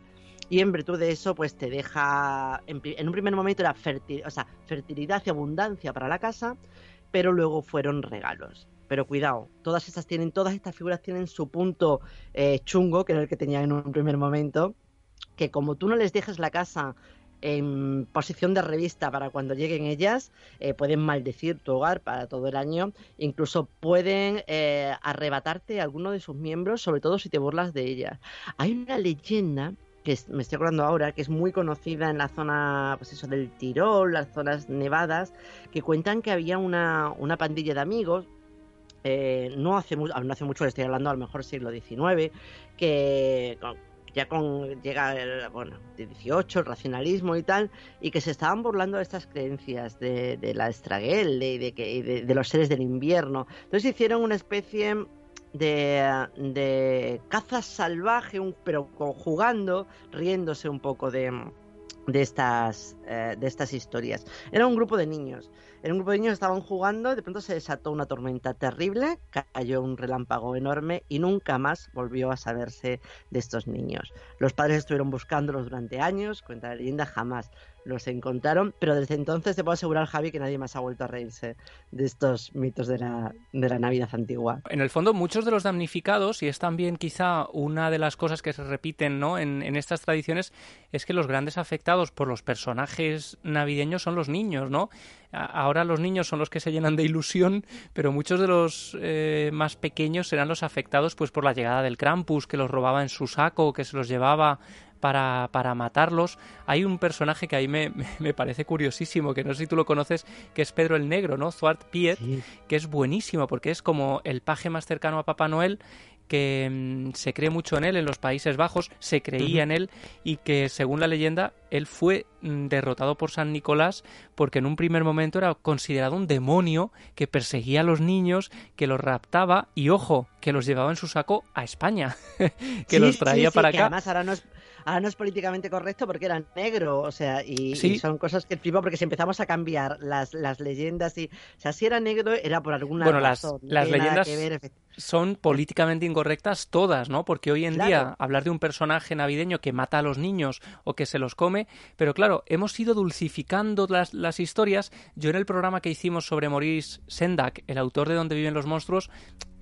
Y en virtud de eso, pues te deja, en, un primer momento era fertil, fertilidad y abundancia para la casa, pero luego fueron regalos. Pero cuidado, todas estas tienen, todas estas figuras tienen su punto eh, chungo, que era el que tenían en un primer momento, que como tú no les dejes la casa en posición de revista para cuando lleguen ellas, eh, pueden maldecir tu hogar para todo el año, incluso pueden eh, arrebatarte alguno de sus miembros, sobre todo si te burlas de ellas. Hay una leyenda que me estoy acordando ahora, que es muy conocida en la zona, pues eso, del Tirol, las zonas nevadas, que cuentan que había una, una pandilla de amigos, eh, no, hace no hace mucho, estoy hablando a lo mejor siglo XIX, que ya con llega el, bueno, de 18, el racionalismo y tal, y que se estaban burlando de estas creencias de, de la estraguel, de, de, de- de los seres del invierno. Entonces hicieron una especie de, de caza salvaje, pero con- jugando, riéndose un poco de, de estas, eh, de estas historias. Era un grupo de niños. Era un grupo de niños estaban jugando, de pronto se desató una tormenta terrible, cayó un relámpago enorme y nunca más volvió a saberse de estos niños. Los padres estuvieron buscándolos durante años, cuenta la leyenda, jamás los encontraron, pero desde entonces te puedo asegurar, Javi, que nadie más ha vuelto a reírse de estos mitos de la, de la Navidad antigua. En el fondo, muchos de los damnificados, y es también quizá una de las cosas que se repiten ¿no? en, en estas tradiciones, es que los grandes afectados por los personajes navideños son los niños, ¿no? Ahora los niños son los que se llenan de ilusión, pero muchos de los eh, más pequeños serán los afectados pues por la llegada del Krampus, que los robaba en su saco, que se los llevaba para, para matarlos. Hay un personaje que a mí me, me parece curiosísimo, que no sé si tú lo conoces, que es Pedro el Negro, ¿no? Thwart Piet, que es buenísimo porque es como el paje más cercano a Papá Noel que mm, se cree mucho en él en los Países Bajos, se creía en él y que según la leyenda él fue mm, derrotado por San Nicolás porque en un primer momento era considerado un demonio que perseguía a los niños, que los raptaba y ojo, que los llevaba en su saco a España, [laughs] que Sí, los sí, traía sí, para que acá. Además, ahora no es. Ahora no es políticamente correcto porque era negro, o sea, y, Sí. y son cosas que flipo porque si empezamos a cambiar las, las leyendas y, o sea, si era negro era por alguna Bueno, las, razón. las nada leyendas que ver, son políticamente incorrectas todas, ¿no? Porque hoy en Claro. día hablar de un personaje navideño que mata a los niños o que se los come, pero claro, hemos ido dulcificando las, las historias. Yo en el programa que hicimos sobre Maurice Sendak, el autor de Donde viven los monstruos,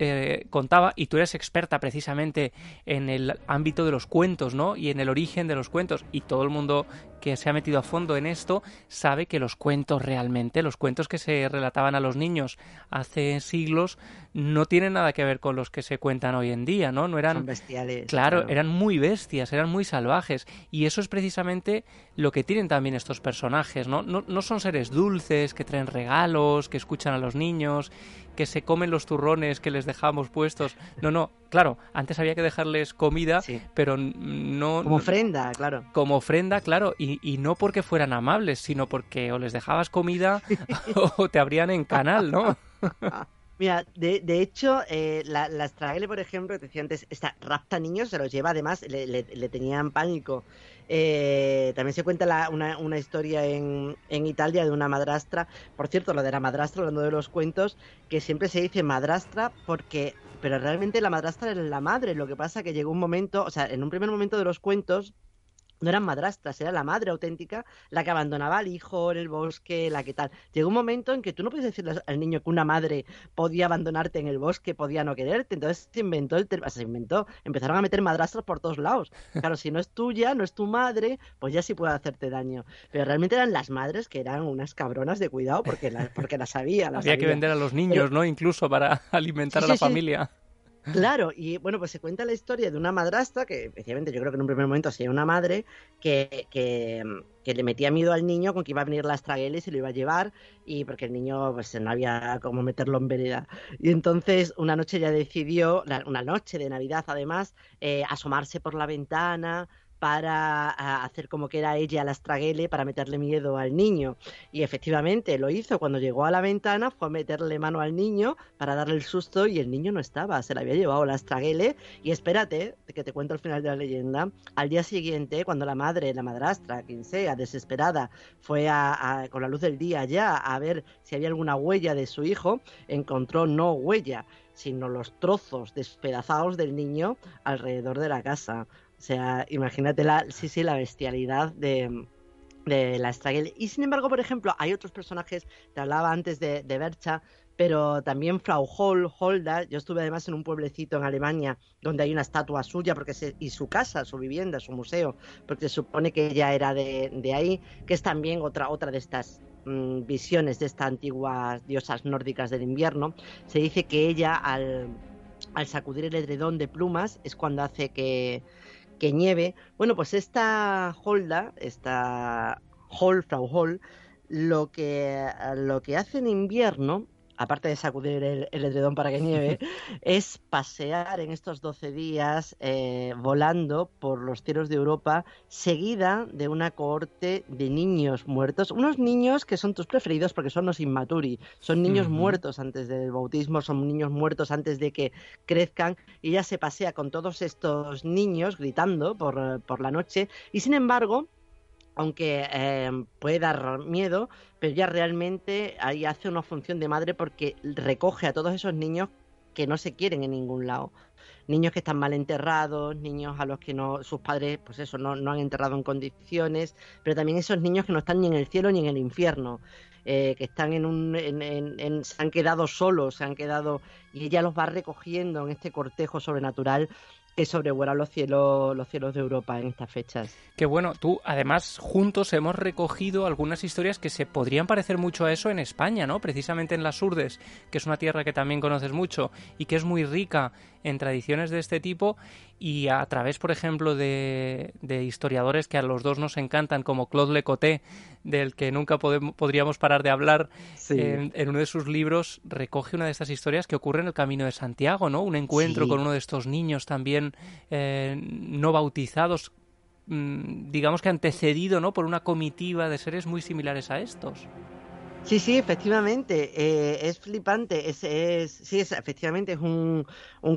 eh, contaba, y tú eres experta precisamente en el ámbito de los cuentos, ¿no? Y en el origen de los cuentos, y todo el mundo que se ha metido a fondo en esto sabe que los cuentos realmente, los cuentos que se relataban a los niños hace siglos, no tienen nada que ver con los que se cuentan hoy en día, ¿no? No eran son bestiales. Claro, eran muy bestias, eran muy salvajes. Y eso es precisamente lo que tienen también estos personajes, ¿no? No, no son seres dulces, que traen regalos, que escuchan a los niños, que se comen los turrones que les dejamos puestos. No, no, claro, antes había que dejarles comida, pero no... Como ofrenda, claro. como ofrenda, claro, y, y no porque fueran amables, sino porque o les dejabas comida [laughs] o te abrían en canal, ¿no? [laughs] Mira, de, de hecho, eh, la, la por ejemplo, que te decía antes, esta rapta niños, se los lleva, además, le, le- le tenían pánico. Eh, también se cuenta la- una, historia en, en Italia de una madrastra, por cierto, lo de la madrastra, hablando de los cuentos, que siempre se dice madrastra porque, pero realmente la madrastra era la madre, lo que pasa que llegó un momento, o sea, en un primer momento de los cuentos, no eran madrastras, era la madre auténtica la que abandonaba al hijo en el bosque, la que tal. Llegó un momento en que tú no puedes decirle al niño que una madre podía abandonarte en el bosque, podía no quererte. Entonces se inventó el ter- se inventó, empezaron a meter madrastras por todos lados. Claro, si no es tuya, no es tu madre, pues ya sí puede hacerte daño. Pero realmente eran las madres que eran unas cabronas de cuidado porque las porque las sabía, las Había que vender a los niños, Pero- ¿no? Incluso para [laughs] alimentar Sí, a la sí, sí. Familia. Claro, y bueno, pues se cuenta la historia de una madrastra, que efectivamente yo creo que en un primer momento sería una madre, que, que, le metía miedo al niño con que iba a venir la astraguela y se lo iba a llevar, y porque el niño pues no había cómo meterlo en vereda. Y entonces una noche ya decidió, una noche de Navidad además, eh, asomarse por la ventana para a, hacer como que era ella la astraguele para meterle miedo al niño. Y efectivamente lo hizo. Cuando llegó a la ventana fue a meterle mano al niño para darle el susto y el niño no estaba. Se le había llevado la astraguele. Y espérate, que te cuento el final de la leyenda. Al día siguiente, cuando la madre, la madrastra, quien sea, desesperada, fue a- con la luz del día ya a ver si había alguna huella de su hijo, encontró no huella, sino los trozos despedazados del niño alrededor de la casa. O sea, imagínate la, sí, sí, la bestialidad de, de la Stragel. Y sin embargo, por ejemplo, hay otros personajes, te hablaba antes de, de Bercha, pero también Frau Hol, Holda. Yo estuve además en un pueblecito en Alemania donde hay una estatua suya porque y su casa, su vivienda, su museo, porque se supone que ella era de, de ahí, que es también otra, otra de estas mm, visiones de estas antiguas diosas nórdicas del invierno. Se dice que ella al, al sacudir el edredón de plumas es cuando hace que, que nieve. Bueno, pues esta Holda, esta Hol, Frau Hol, lo que, lo que hace en invierno, aparte de sacudir el, el edredón para que nieve, [laughs] es pasear en estos 12 días eh, volando por los cielos de Europa, seguida de una cohorte de niños muertos. Unos niños que son tus preferidos porque son los inmaturi, son niños muertos antes del bautismo, son niños muertos antes de que crezcan, y ella se pasea con todos estos niños gritando por, por la noche, y sin embargo, aunque eh, puede dar miedo, pero ya realmente ahí hace una función de madre porque recoge a todos esos niños que no se quieren en ningún lado. Niños que están mal enterrados, niños a los que no, sus padres, pues eso, no, no han enterrado en condiciones, pero también esos niños que no están ni en el cielo ni en el infierno, eh, que están en un, en- en- en- se han quedado solos, se han quedado, y ella los va recogiendo en este cortejo sobrenatural que sobrevuela los cielos, los cielos de Europa en estas fechas. Que bueno, tú además juntos hemos recogido algunas historias que se podrían parecer mucho a eso en España, ¿no? Precisamente en las Urdes, que es una tierra que también conoces mucho y que es muy rica en tradiciones de este tipo y a través, por ejemplo, de, de historiadores que a los dos nos encantan, como Claude Lecoté, del que nunca podem- podríamos parar de hablar, Sí. en, en uno de sus libros recoge una de estas historias que ocurre en el Camino de Santiago, ¿no? Un encuentro Sí. con uno de estos niños también eh, no bautizados mm, digamos que antecedido ¿no? por una comitiva de seres muy similares a estos. Sí, sí, efectivamente, eh, es flipante, es, es, sí, es, efectivamente es un,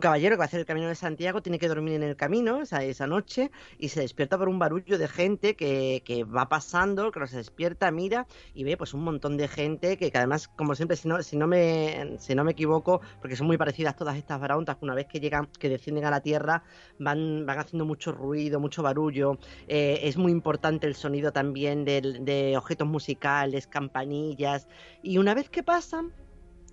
caballero que va a hacer el Camino de Santiago, tiene que dormir en el camino esa, noche y se despierta por un barullo de gente que, va pasando, que se despierta, mira y ve pues un montón de gente que, además, como siempre, si no, si no me, si no me equivoco, porque son muy parecidas todas estas barauntas, que una vez que llegan, que descienden a la tierra, van, van haciendo mucho ruido, mucho barullo, eh, es muy importante el sonido también del- de objetos musicales, campanillas, y una vez que pasan,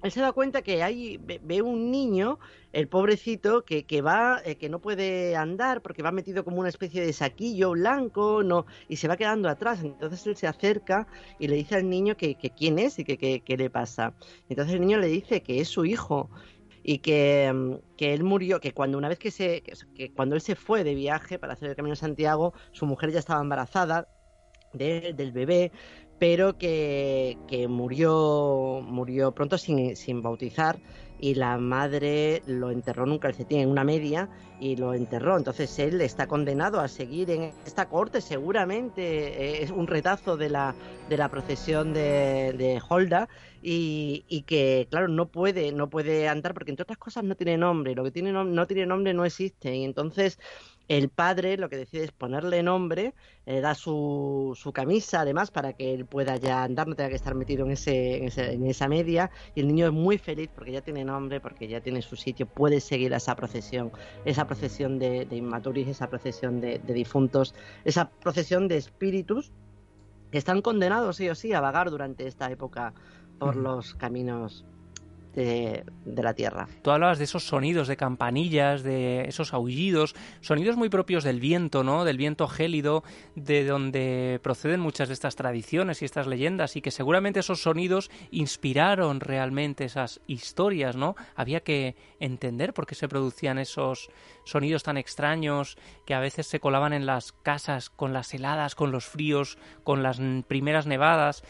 él se da cuenta que hay, ve, un niño, el pobrecito, que, que va, eh, que no puede andar porque va metido como una especie de saquillo blanco, no, y se va quedando atrás. Entonces él se acerca y le dice al niño que, quién es y que le pasa. Entonces el niño le dice que es su hijo y que, mm, él murió, que cuando una vez que se, que, cuando él se fue de viaje para hacer el Camino de Santiago, su mujer ya estaba embarazada de- del bebé, pero que, que murió, murió pronto sin, sin bautizar y la madre lo enterró en un calcetín, en una media, y lo enterró. Entonces él está condenado a seguir en esta corte, seguramente eh, es un retazo de la, de la procesión de, de Holda, y, y que, claro, no puede, no puede andar porque, entre otras cosas, no tiene nombre. Lo que tiene nom- no tiene nombre no existe. Y entonces el padre lo que decide es ponerle nombre, eh, da su, su camisa además para que él pueda ya andar, no tenga que estar metido en, ese, en, ese- en esa media. Y el niño es muy feliz porque ya tiene nombre, porque ya tiene su sitio, puede seguir a esa procesión, esa procesión de, de inmaturis, esa procesión de, de difuntos, esa procesión de espíritus que están condenados sí o sí a vagar durante esta época por los caminos de, la Tierra. Tú hablabas de esos sonidos de campanillas, de esos aullidos, sonidos muy propios del viento, ¿no? Del viento gélido, de donde proceden muchas de estas tradiciones y estas leyendas, y que seguramente esos sonidos inspiraron realmente esas historias, ¿no? Había que entender por qué se producían esos sonidos tan extraños que a veces se colaban en las casas con las heladas, con los fríos, con las primeras nevadas.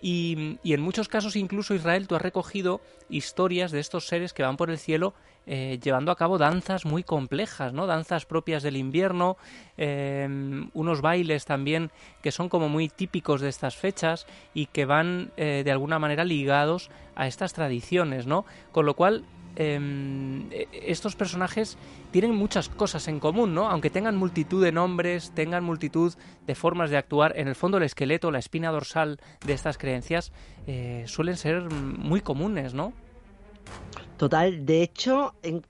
Y, y en muchos casos incluso Israel tú has recogido historias de estos seres que van por el cielo eh, llevando a cabo danzas muy complejas, ¿no? Danzas propias del invierno, eh, unos bailes también que son como muy típicos de estas fechas y que van eh, de alguna manera ligados a estas tradiciones, ¿no? Con lo cual eh, estos personajes tienen muchas cosas en común, ¿no? Aunque tengan multitud de nombres, tengan multitud de formas de actuar, en el fondo el esqueleto, la espina dorsal de estas creencias eh, suelen ser muy comunes, ¿no? Total, de hecho, en-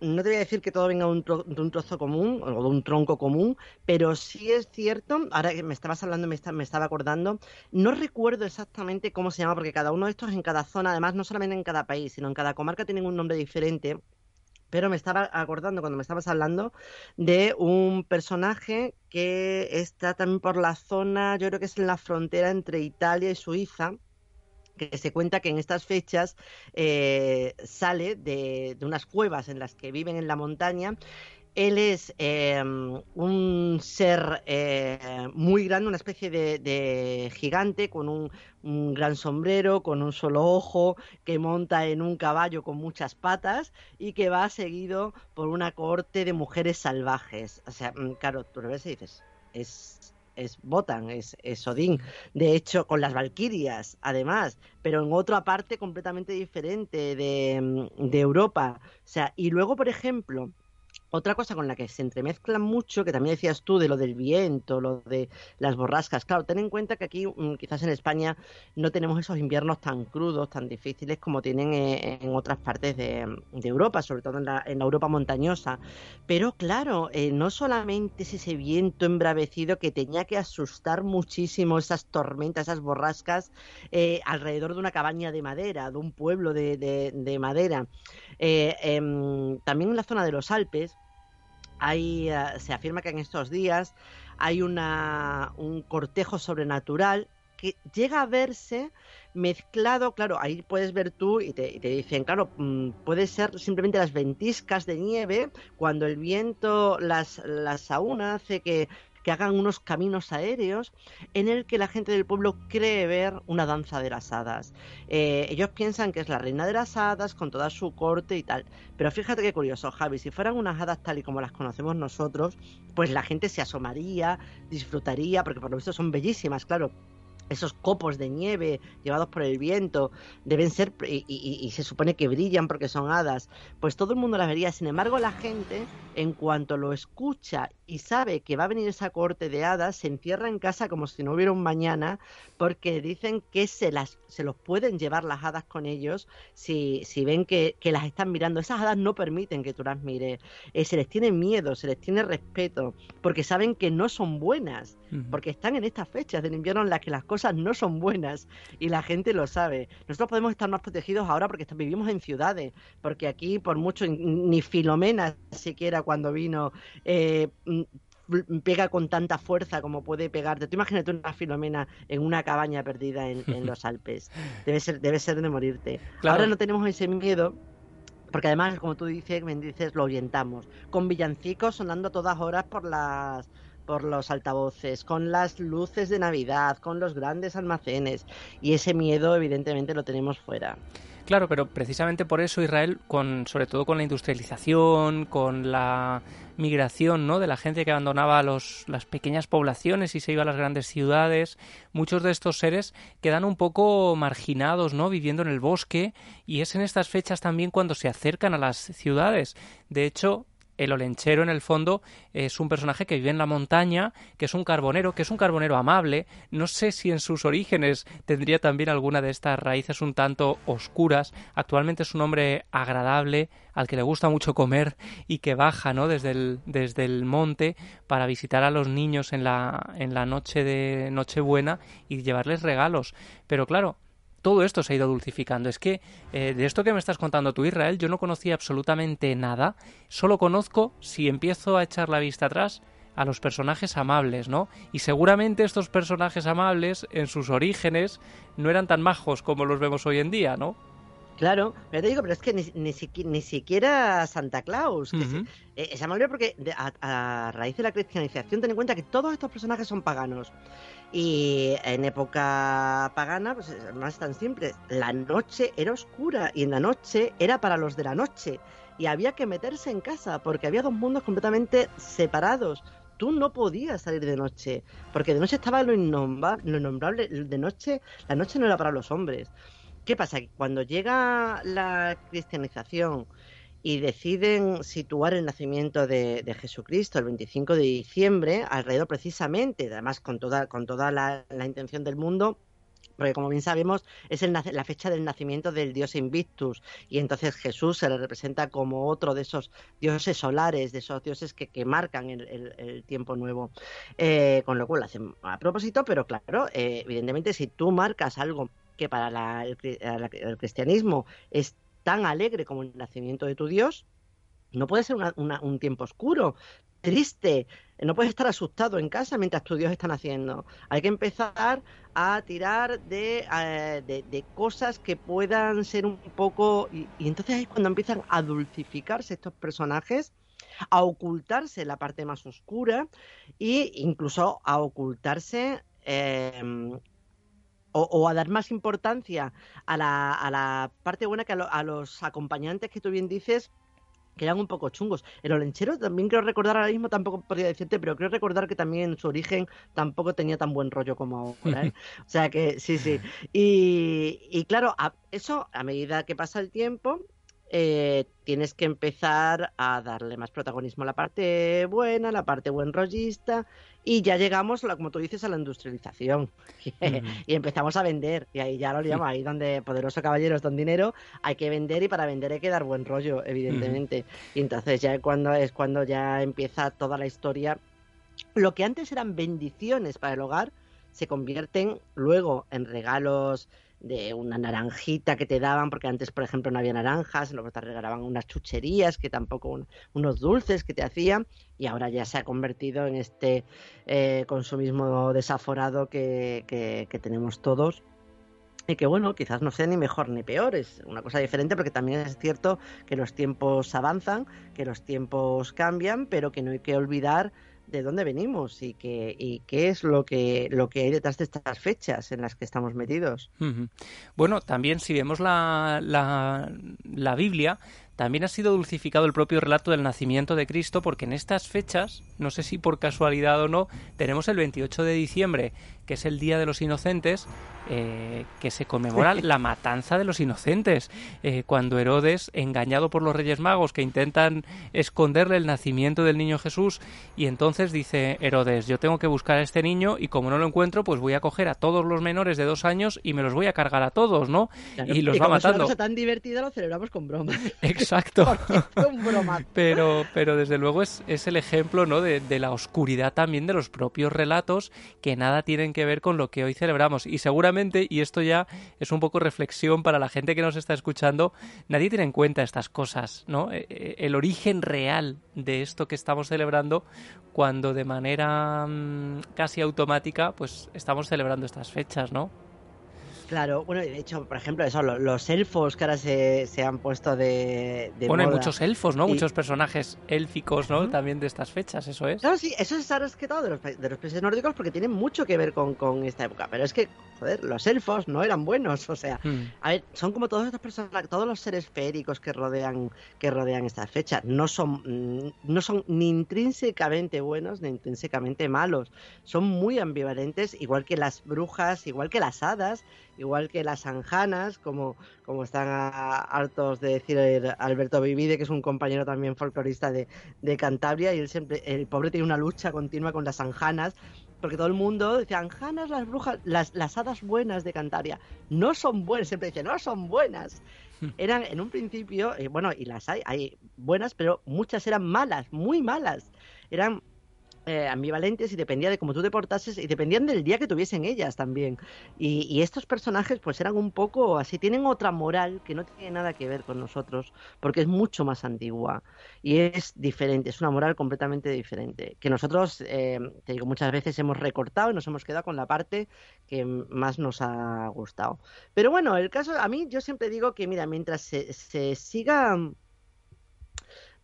no te voy a decir que todo venga de un, tro- un trozo común o de un tronco común, pero sí es cierto, ahora que me estabas hablando, me estaba acordando, no recuerdo exactamente cómo se llama, porque cada uno de estos en cada zona, además no solamente en cada país, sino en cada comarca tienen un nombre diferente. Pero me estaba acordando cuando me estabas hablando de un personaje que está también por la zona, yo creo que es en la frontera entre Italia y Suiza, que se cuenta que en estas fechas eh, sale de, de unas cuevas en las que viven en la montaña. Él es eh, un ser eh, muy grande, una especie de, gigante con un, un gran sombrero, con un solo ojo, que monta en un caballo con muchas patas y que va seguido por una corte de mujeres salvajes. O sea, mm, claro, tú lo ves y dices, es, es Botan, es, es Odín. De hecho, con las Valquirias, además, pero en otra parte completamente diferente de, de Europa. O sea, y luego, por ejemplo, otra cosa con la que se entremezclan mucho, que también decías tú, de lo del viento, lo de las borrascas. Claro, ten en cuenta que aquí, mm, quizás en España, no tenemos esos inviernos tan crudos, tan difíciles como tienen eh, en otras partes de, Europa, sobre todo en la, Europa montañosa. Pero claro, eh, no solamente es ese viento embravecido que tenía que asustar muchísimo esas tormentas, esas borrascas eh, alrededor de una cabaña de madera, de un pueblo de, de- de madera. Em, también en la zona de los Alpes hay, eh, se afirma que en estos días hay una, un cortejo sobrenatural que llega a verse mezclado, claro, ahí puedes ver tú y te, dicen, claro, mm, puede ser simplemente las ventiscas de nieve cuando el viento las, las aúna, hace que, que hagan unos caminos aéreos en el que la gente del pueblo cree ver una danza de las hadas. Eh, ellos piensan que es la reina de las hadas con toda su corte y tal. Pero fíjate qué curioso, Javi, si fueran unas hadas tal y como las conocemos nosotros, pues la gente se asomaría, disfrutaría, porque por lo visto son bellísimas, claro. Esos copos de nieve llevados por el viento deben ser, y, se supone que brillan porque son hadas, pues todo el mundo las vería. Sin embargo, la gente, en cuanto lo escucha y sabe que va a venir esa corte de hadas, se encierra en casa como si no hubiera un mañana, porque dicen que se, las, se los pueden llevar las hadas con ellos si, si ven que, que las están mirando. Esas hadas no permiten que tú las mires. Eh, se les tiene miedo, se les tiene respeto, porque saben que no son buenas, porque están en estas fechas del invierno en las que las cosas no son buenas y la gente lo sabe. Nosotros podemos estar más protegidos ahora porque vivimos en ciudades, porque aquí por mucho ni Filomena siquiera cuando vino eh, pega con tanta fuerza como puede pegarte. Tú imagínate una Filomena en una cabaña perdida en, en los [laughs] Alpes. Debe ser, debe ser de morirte. Claro. Ahora no tenemos ese miedo. Porque además, como tú dices, me dices, lo orientamos. Con villancicos sonando a todas horas por las por los altavoces, con las luces de Navidad, con los grandes almacenes. Y ese miedo, evidentemente, lo tenemos fuera. Claro, pero precisamente por eso Israel, con, sobre todo con la industrialización, con la migración ¿no? de la gente que abandonaba los, las pequeñas poblaciones y se iba a las grandes ciudades, muchos de estos seres quedan un poco marginados, ¿no? viviendo en el bosque, y es en estas fechas también cuando se acercan a las ciudades. De hecho, el olenchero en el fondo es un personaje que vive en la montaña, que es un carbonero, que es un carbonero amable. No sé si en sus orígenes tendría también alguna de estas raíces un tanto oscuras. Actualmente es un hombre agradable, al que le gusta mucho comer y que baja ¿no? desde, el, desde el monte para visitar a los niños en la, en la noche de Nochebuena y llevarles regalos. Pero claro, todo esto se ha ido dulcificando. Es que eh, de esto que me estás contando tú, Israel, yo no conocía absolutamente nada. Solo conozco, si empiezo a echar la vista atrás, a los personajes amables, ¿no? Y seguramente estos personajes amables, en sus orígenes, no eran tan majos como los vemos hoy en día, ¿no? Claro, pero te digo, pero es que ni, ni, ni siquiera Santa Claus. que Ujú. se- eh, es amable porque de- a, a raíz de la cristianización, ten en cuenta que todos estos personajes son paganos. Y en época pagana, pues es más tan simple. La noche era oscura y en la noche era para los de la noche. Y había que meterse en casa porque había dos mundos completamente separados. Tú no podías salir de noche, porque de noche estaba lo, innomba- lo innombrable. De noche, la noche no era para los hombres. ¿Qué pasa? Que cuando llega la cristianización y deciden situar el nacimiento de, de Jesucristo el 25 de diciembre, alrededor precisamente, además con toda, con toda la, intención del mundo, porque como bien sabemos es la fecha del nacimiento del dios Invictus y entonces Jesús se le representa como otro de esos dioses solares, de esos dioses que, marcan el tiempo nuevo. Eh, con lo cual lo hacen a propósito, pero claro, eh, evidentemente si tú marcas algo que para el, cristianismo es tan alegre como el nacimiento de tu Dios, no puede ser un tiempo oscuro, triste. No puedes estar asustado en casa mientras tu Dios está naciendo. Hay que empezar a tirar de, eh, de, de cosas que puedan ser un poco... Y, entonces es cuando empiezan a dulcificarse estos personajes, a ocultarse la parte más oscura e incluso a ocultarse... eh, o, o a dar más importancia a la, a la parte buena que a, lo- a los acompañantes que tú bien dices que eran un poco chungos. El olenchero también creo recordar ahora mismo, tampoco podría decirte, pero creo recordar que también en su origen tampoco tenía tan buen rollo como ahora. ¿eh? [laughs] O sea que sí, sí. Y, y claro, a- eso a medida que pasa el tiempo, eh, tienes que empezar a darle más protagonismo a la parte buena, la parte buen rollista, y ya llegamos, como tú dices, a la industrialización. [laughs] y empezamos a vender, y ahí ya lo llamo, ahí donde poderoso caballeros don dinero, hay que vender y para vender hay que dar buen rollo, evidentemente. Y entonces ya cuando es cuando ya empieza toda la historia. Lo que antes eran bendiciones para el hogar se convierten luego en regalos de una naranjita que te daban, porque antes, por ejemplo, no había naranjas, luego te regalaban unas chucherías que tampoco, un- unos dulces que te hacían, y ahora ya se ha convertido en este eh, consumismo desaforado que, que- que tenemos todos. Y que bueno, quizás no sea ni mejor ni peor, es una cosa diferente porque también es cierto que los tiempos avanzan, que los tiempos cambian, pero que no hay que olvidar de dónde venimos y y qué es lo que lo que hay detrás de estas fechas en las que estamos metidos. Bueno, también si vemos la, la, la Biblia, también ha sido dulcificado el propio relato del nacimiento de Cristo, porque en estas fechas, no sé si por casualidad o no, tenemos el 28 de diciembre, que es el Día de los Inocentes, eh, que se conmemora la matanza de los inocentes, eh, cuando Herodes, engañado por los Reyes Magos, que intentan esconderle el nacimiento del niño Jesús, y entonces dice Herodes, yo tengo que buscar a este niño y como no lo encuentro, pues voy a coger a todos los menores de dos años y me los voy a cargar a todos, ¿no? Claro, Y los va como es una matando. cosa tan divertida lo celebramos con bromas. [laughs] Exacto. [laughs] Pero, pero desde luego es, es el ejemplo ¿no? de, de la oscuridad también de los propios relatos que nada tienen que ver con lo que hoy celebramos. Y seguramente, y esto ya es un poco reflexión para la gente que nos está escuchando, nadie tiene en cuenta estas cosas, ¿no? Eh, eh, El origen real de esto que estamos celebrando cuando de manera mm, casi automática pues estamos celebrando estas fechas, ¿no? Claro, bueno, de hecho, por ejemplo, eso, lo- los elfos que ahora se, se han puesto de, de bueno, hay moda. muchos elfos, ¿no? Muchos personajes élficos, ¿no? También de estas fechas, eso es. Claro, sí, eso es ahora que todo de los, de los países nórdicos porque tiene mucho que ver con, con esta época. Pero es que, joder, los elfos no eran buenos. O sea, Mm. a ver, son como todos estos personajes, todos los seres féricos que rodean, que rodean esta fecha. No son, mm, no son ni intrínsecamente buenos ni intrínsecamente malos. Son muy ambivalentes, igual que las brujas, igual que las hadas, igual que las anjanas, como, como están a- hartos de decir Alberto Vivide, que es un compañero también folclorista de, de Cantabria, y él siempre, el pobre tiene una lucha continua con las anjanas, porque todo el mundo dice, anjanas, las brujas, las, las hadas buenas de Cantabria, no son buenas, siempre dice, no son buenas. [laughs] Eran en un principio, eh, bueno, y las hay, hay buenas, pero muchas eran malas, muy malas. Eran eh, ambivalentes y dependía de cómo tú te portases y dependían del día que tuviesen ellas también. Y, estos personajes pues eran un poco así, tienen otra moral que no tiene nada que ver con nosotros, porque es mucho más antigua y es diferente, es una moral completamente diferente, que nosotros, eh, te digo, muchas veces hemos recortado y nos hemos quedado con la parte que más nos ha gustado. Pero bueno, el caso, a mí yo siempre digo que, mira, mientras se, se siga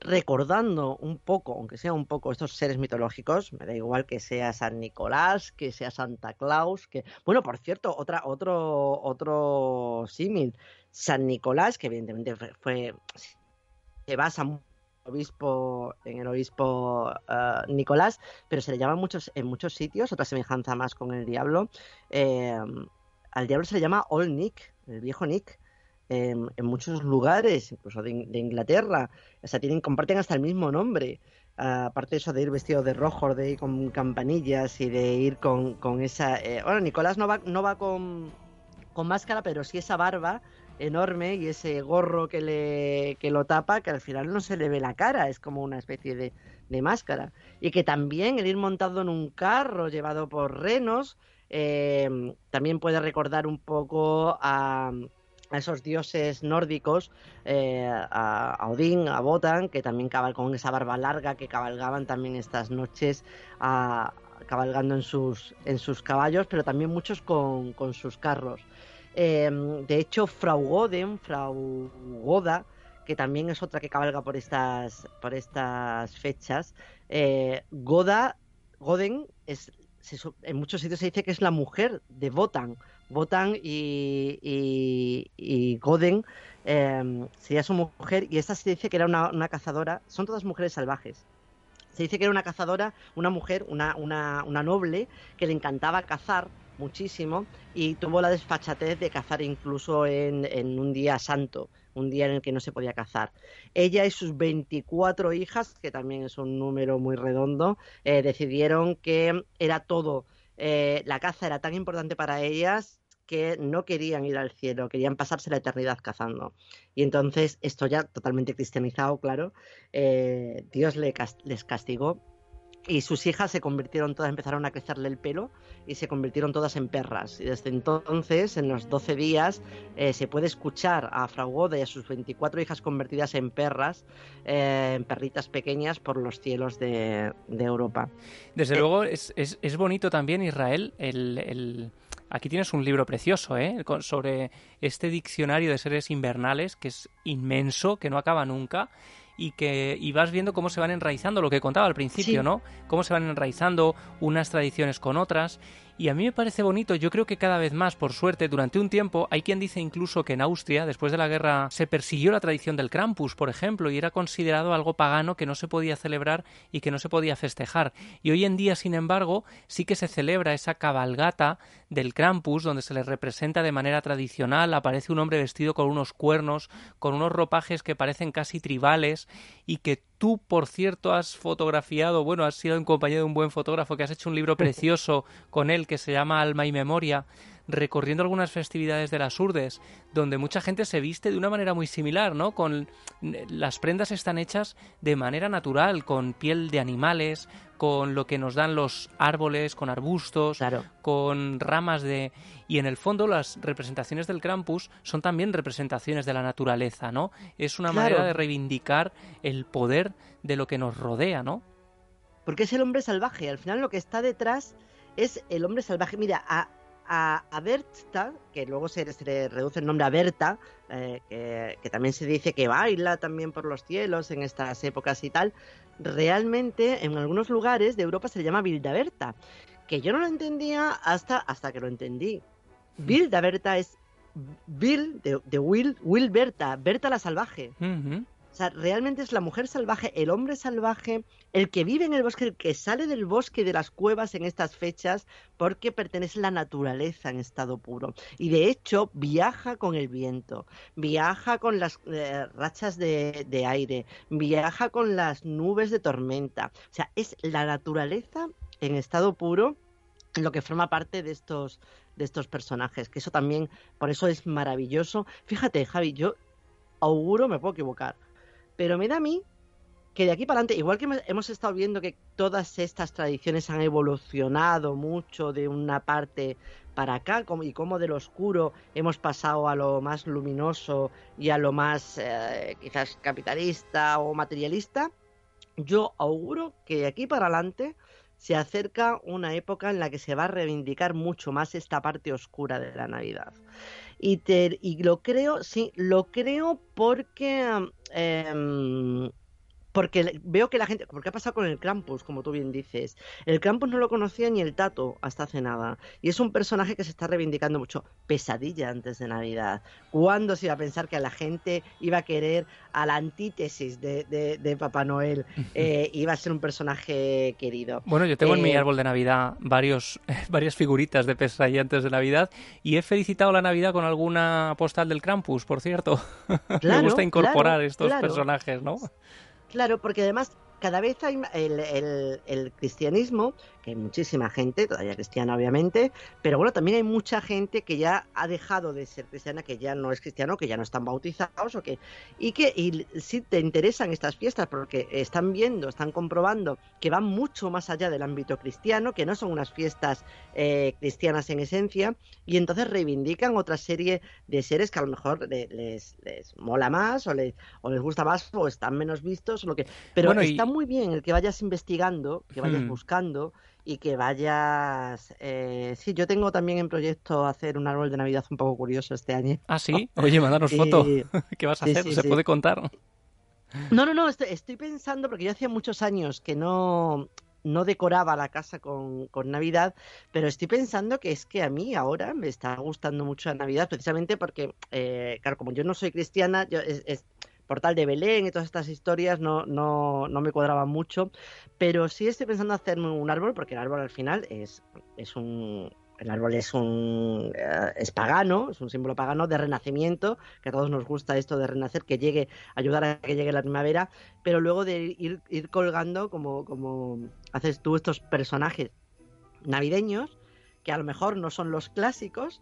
recordando un poco, aunque sea un poco estos seres mitológicos, me da igual que sea San Nicolás, que sea Santa Claus, que bueno, por cierto, otra otro otro símil, San Nicolás, que evidentemente fue, se basa obispo en el obispo eh, Nicolás, pero se le llama muchos en muchos sitios, otra semejanza más con el diablo. eh, al diablo se le llama Old Nick, el viejo Nick en, muchos lugares, incluso de, In- de Inglaterra. O sea, tienen, comparten hasta el mismo nombre. Ah, aparte de eso de ir vestido de rojo, de ir con campanillas y de ir con, con esa... eh, bueno, Nicolás no va, no va con, con máscara, pero sí esa barba enorme y ese gorro que, le, que lo tapa, que al final no se le ve la cara, es como una especie de, de máscara. Y que también el ir montado en un carro llevado por renos, eh, también puede recordar un poco a, a esos dioses nórdicos, eh, a, Odín, a Wotan, que también cabal con esa barba larga que cabalgaban también estas noches a- cabalgando en sus, en sus caballos, pero también muchos con, con sus carros. Eh, de hecho, Frau Goden, que también es otra que cabalga por estas, por estas fechas, eh, Goda, Goden es en muchos sitios se dice que es la mujer de Wotan. Wotan y, y, y Goden eh, sería su mujer y esta se dice que era una, cazadora. Son todas mujeres salvajes. Se dice que era una cazadora, una mujer, una, noble, que le encantaba cazar muchísimo y tuvo la desfachatez de cazar incluso en, en un día santo, un día en el que no se podía cazar. Ella y sus 24 hijas, que también es un número muy redondo, eh, decidieron que era todo, eh, la caza era tan importante para ellas que no querían ir al cielo, querían pasarse la eternidad cazando. Y entonces, esto ya totalmente cristianizado, claro, eh, Dios les castigó y sus hijas se convirtieron todas, empezaron a crecerle el pelo y se convirtieron todas en perras. Y desde entonces, en los 12 días, eh, se puede escuchar a Frau Goda y a sus 24 hijas convertidas en perras, eh, en perritas pequeñas por los cielos de, de Europa. Desde Eh, luego es, es- es bonito también, Israel, el, el- Aquí tienes un libro precioso, ¿eh? Sobre este diccionario de seres invernales, que es inmenso, que no acaba nunca, y que y vas viendo cómo se van enraizando, lo que contaba al principio, Sí. ¿no? Cómo se van enraizando unas tradiciones con otras. Y a mí me parece bonito, yo creo que cada vez más, por suerte, durante un tiempo, hay quien dice incluso que en Austria, después de la guerra, se persiguió la tradición del Krampus, por ejemplo, y era considerado algo pagano que no se podía celebrar y que no se podía festejar. Y hoy en día, sin embargo, sí que se celebra esa cabalgata del Krampus, donde se le representa de manera tradicional, aparece un hombre vestido con unos cuernos, con unos ropajes que parecen casi tribales, y que tú, por cierto, has fotografiado, bueno, has sido en compañía de un buen fotógrafo que has hecho un libro [laughs] precioso con él que se llama Alma y Memoria, recorriendo algunas festividades de las Urdes, donde mucha gente se viste de una manera muy similar, ¿no? Con las prendas están hechas de manera natural, con piel de animales, con lo que nos dan los árboles, con arbustos, con ramas de y en el fondo las representaciones del Krampus son también representaciones de la naturaleza, ¿no? Es una Claro. manera de reivindicar el poder de lo que nos rodea, ¿no? Porque es el hombre salvaje. Al final lo que está detrás es el hombre salvaje. Mira, a, a, a Berta, que luego se, se le reduce el nombre a Berta, eh, que, que también se dice que baila también por los cielos en estas épocas y tal, realmente en algunos lugares de Europa se le llama Bildaberta, que yo no lo entendía hasta, hasta que lo entendí. Bildaberta es Bill de, de Will, Will Berta, Berta la salvaje. O sea, realmente es la mujer salvaje, el hombre salvaje, el que vive en el bosque, el que sale del bosque y de las cuevas en estas fechas porque pertenece a la naturaleza en estado puro. Y de hecho viaja con el viento, viaja con las eh, rachas de, de aire, viaja con las nubes de tormenta. O sea, es la naturaleza en estado puro lo que forma parte de estos de estos personajes, que eso también, por eso es maravilloso. Fíjate, Javi, yo auguro, me puedo equivocar, pero me da a mí que de aquí para adelante, igual que hemos- estado viendo que todas estas tradiciones han evolucionado mucho de una parte para acá y como del oscuro hemos pasado a lo más luminoso y a lo más eh, quizás capitalista o materialista, yo auguro que de aquí para adelante se acerca una época en la que se va a reivindicar mucho más esta parte oscura de la Navidad. Y, te- y lo creo, sí, lo creo porque em, porque veo que la gente, porque ha pasado con el Krampus, como tú bien dices. El Krampus no lo conocía ni el Tato hasta hace nada. Y es un personaje que se está reivindicando mucho. Pesadilla antes de Navidad. ¿Cuándo se iba a pensar que a la gente iba a querer a la antítesis de, de- de Papá Noel? [laughs] eh, iba a ser un personaje querido. Bueno, yo tengo en mi Eh, árbol de Navidad varios, [laughs] varias figuritas de pesadilla antes de Navidad y he felicitado la Navidad con alguna postal del Krampus, por cierto. [laughs] Me gusta incorporar claro, estos claro. personajes, ¿no? Claro, porque además cada vez hay el, el- el cristianismo, que hay muchísima gente, todavía cristiana obviamente, pero bueno, también hay mucha gente que ya ha dejado de ser cristiana, que ya no es cristiano, que ya no están bautizados, o que, y que y sí te interesan estas fiestas porque están viendo, están comprobando que van mucho más allá del ámbito cristiano, que no son unas fiestas eh, cristianas en esencia, y entonces reivindican otra serie de seres que a lo mejor le- les, les mola más o les, o les gusta más o están menos vistos o lo que pero Bueno, y- está muy bien el que vayas investigando que vayas Hmm. buscando y que vayas eh, sí yo tengo también en proyecto hacer un árbol de navidad un poco curioso este año Ah, sí. [laughs] Oye, mándanos Y- foto. [laughs] ¿Qué vas a sí, hacer? sí, ¿Se sí. puede contar? no no no estoy, estoy pensando porque yo hacía muchos años que no no decoraba la casa con, con Navidad, pero estoy pensando que es que a mí ahora me está gustando mucho la Navidad, precisamente porque, eh, claro, como yo no soy cristiana, yo, es, es- Portal de Belén y todas estas historias no, no, no me cuadraban mucho, pero sí estoy pensando hacerme un árbol, porque el árbol al final es, es un... El árbol es un eh, es pagano, es un símbolo pagano de renacimiento, que a todos nos gusta esto de renacer, que llegue, ayudar a que llegue la primavera, pero luego de ir, ir colgando como, como haces tú estos personajes navideños, que a lo mejor no son los clásicos,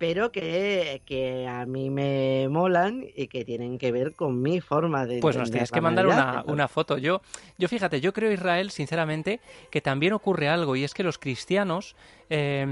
pero que, que a mí me molan y que tienen que ver con mi forma de Pues nos tienes que mandar una, una foto. Yo, yo fíjate, yo creo, Israel, sinceramente, que también ocurre algo, y es que los cristianos, eh,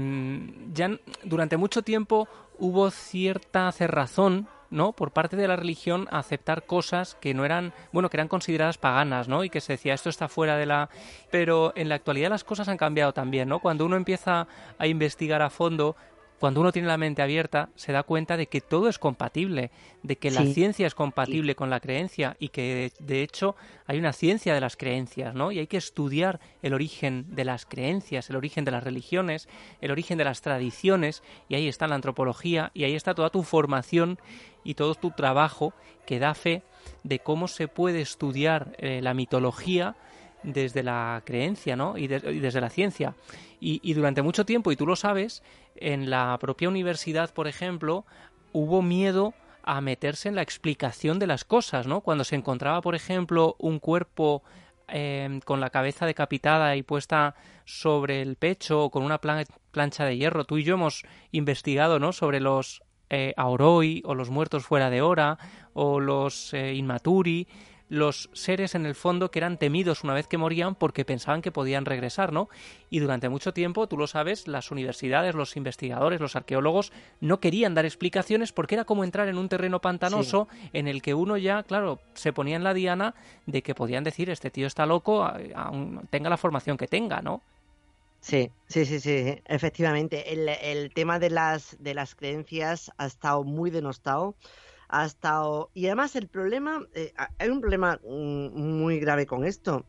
ya durante mucho tiempo hubo cierta cerrazón, ¿no? Por parte de la religión a aceptar cosas que no eran, bueno, que eran consideradas paganas, ¿no? Y que se decía, esto está fuera de la... Pero en la actualidad las cosas han cambiado también, ¿no? Cuando uno empieza a investigar a fondo, cuando uno tiene la mente abierta, se da cuenta de que todo es compatible, de que la ciencia es compatible con la creencia y que de hecho hay una ciencia de las creencias, ¿no? Y hay que estudiar el origen de las creencias, el origen de las religiones, el origen de las tradiciones, y ahí está la antropología, y ahí está toda tu formación y todo tu trabajo que da fe de cómo se puede estudiar eh, la mitología desde la creencia, ¿no? Y, de- y desde la ciencia. Y, y durante mucho tiempo, y tú lo sabes, en la propia universidad, por ejemplo, hubo miedo a meterse en la explicación de las cosas, ¿no? Cuando se encontraba, por ejemplo, un cuerpo eh, con la cabeza decapitada y puesta sobre el pecho o con una plan- plancha de hierro. Tú y yo hemos investigado, ¿no? Sobre los eh, Auroi o los muertos fuera de hora o los eh, Inmaturi, los seres en el fondo que eran temidos una vez que morían porque pensaban que podían regresar, ¿no? Y durante mucho tiempo, tú lo sabes, las universidades, los investigadores, los arqueólogos no querían dar explicaciones porque era como entrar en un terreno pantanoso en el que uno ya, claro, se ponía en la diana de que podían decir, este tío está loco, aun tenga la formación que tenga, ¿no? Sí, sí, sí, sí, efectivamente. El, el tema de las, de las creencias ha estado muy denostado. Ha estado. Y además, el problema. eh, ha- hay un problema mm, muy grave con esto.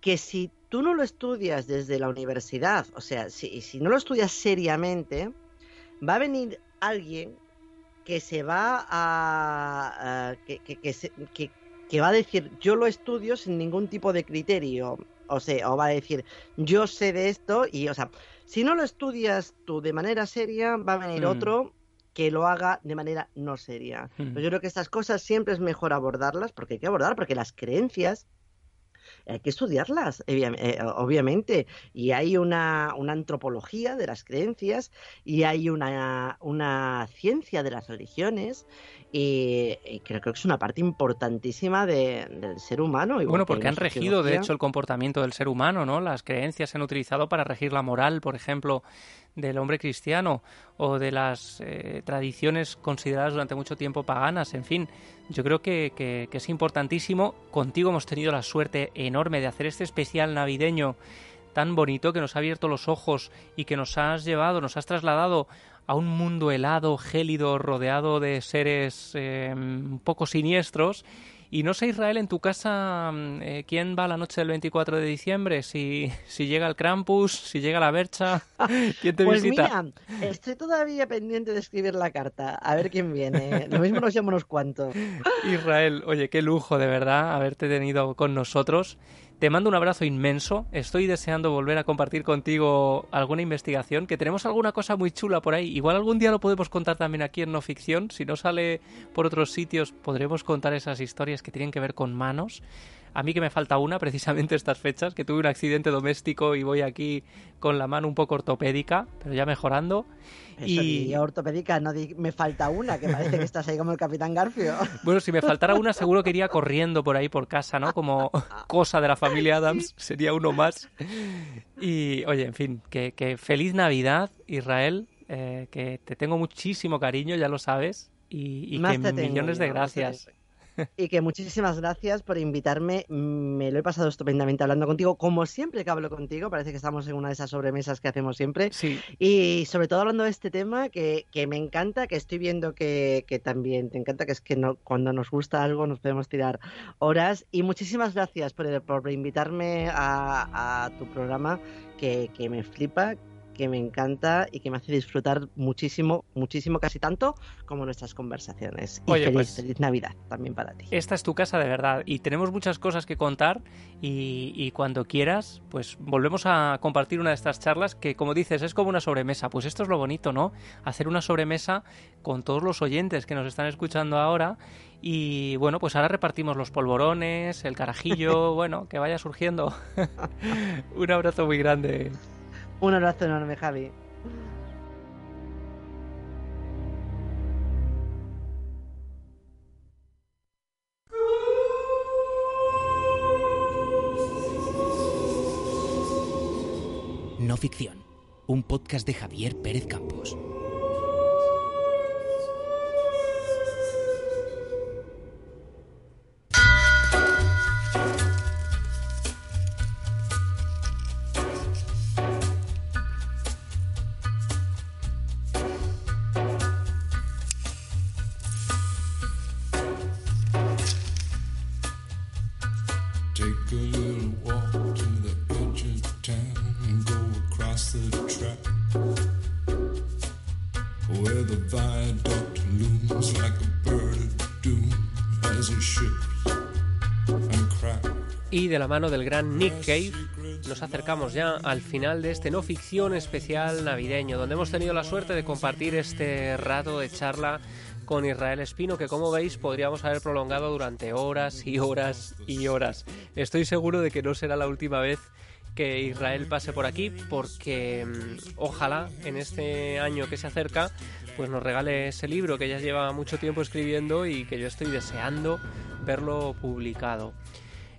Que si tú no lo estudias desde la universidad, o sea, si, si no lo estudias seriamente, va a venir alguien que se va a. a- que, que, que se- que- que va a decir, yo lo estudio sin ningún tipo de criterio. O sea, o va a decir, yo sé de esto y, o sea, si no lo estudias tú de manera seria, va a venir Mm. otro que lo haga de manera no seria. Mm. Yo creo que estas cosas siempre es mejor abordarlas, porque hay que abordar, porque las creencias hay que estudiarlas, obvia- eh, obviamente. Y hay una, una antropología de las creencias y hay una, una ciencia de las religiones. Y, y creo que es una parte importantísima de- del ser humano. igual Bueno, que porque han regido, de hecho, el comportamiento del ser humano, ¿no? Las creencias se han utilizado para regir la moral, por ejemplo, del hombre cristiano o de las eh, tradiciones consideradas durante mucho tiempo paganas, en fin. Yo creo que, que- es importantísimo. Contigo hemos tenido la suerte enorme de hacer este especial navideño tan bonito que nos ha abierto los ojos y que nos has llevado, nos has trasladado a un mundo helado, gélido, rodeado de seres eh, un poco siniestros. Y no sé, Israel, en tu casa, mm, eh, ¿quién va la noche del 24 de diciembre? Si, si llega el Krampus, si llega la Bercha, [laughs] ¿quién te Pues visita? mira, estoy todavía pendiente de escribir la carta, a ver quién viene. Lo mismo nos llama unos cuantos. Israel, oye, qué lujo de verdad haberte tenido con nosotros. Te mando un abrazo inmenso. Estoy deseando volver a compartir contigo alguna investigación, que tenemos alguna cosa muy chula por ahí. Igual algún día lo podemos contar también aquí en No Ficción. Si no sale por otros sitios, podremos contar esas historias que tienen que ver con manos. A mí que me falta una, precisamente [laughs] estas fechas, que tuve un accidente doméstico y voy aquí con la mano un poco ortopédica, pero ya mejorando. Eso, Y- ortopédica, no di- me falta una, que parece que estás ahí como el Capitán Garfio. [laughs] Bueno, si me faltara una, seguro que iría corriendo por ahí por casa, ¿no? Como cosa de la familia Adams, [laughs] sería uno más. Y, oye, en fin, que, que feliz Navidad, Israel, eh, que te tengo muchísimo cariño, ya lo sabes, y, y Más que millones de yo, gracias. Y que muchísimas gracias por invitarme. Me lo he pasado estupendamente hablando contigo. Como siempre que hablo contigo, parece que estamos en una de esas sobremesas que hacemos siempre. Sí. Y sobre todo hablando de este tema que, que me encanta, que estoy viendo que, que también te encanta, que es que no, cuando nos gusta algo nos podemos tirar horas. Y muchísimas gracias por, por invitarme a, a tu programa, que, que me flipa, que me encanta y que me hace disfrutar muchísimo, muchísimo, casi tanto como nuestras conversaciones. Y Oye, feliz, pues- feliz Navidad también para ti. Esta es tu casa de verdad y tenemos muchas cosas que contar y, y cuando quieras, pues volvemos a compartir una de estas charlas que, como dices, es como una sobremesa. Pues esto es lo bonito, ¿no? Hacer una sobremesa con todos los oyentes que nos están escuchando ahora y bueno, pues ahora repartimos los polvorones, el carajillo, [laughs] bueno, que vaya surgiendo. [laughs] Un abrazo muy grande. Un abrazo enorme, Javi. No ficción, un podcast de Javier Pérez Campos. Mano del gran Nick Cave nos acercamos ya al final de este no ficción especial navideño, donde hemos tenido la suerte de compartir este rato de charla con Israel Espino, que como veis podríamos haber prolongado durante horas y horas y horas. Estoy seguro de que no será la última vez que Israel pase por aquí, porque mm, ojalá en este año que se acerca, pues nos regale ese libro que ya lleva mucho tiempo escribiendo y que yo estoy deseando verlo publicado.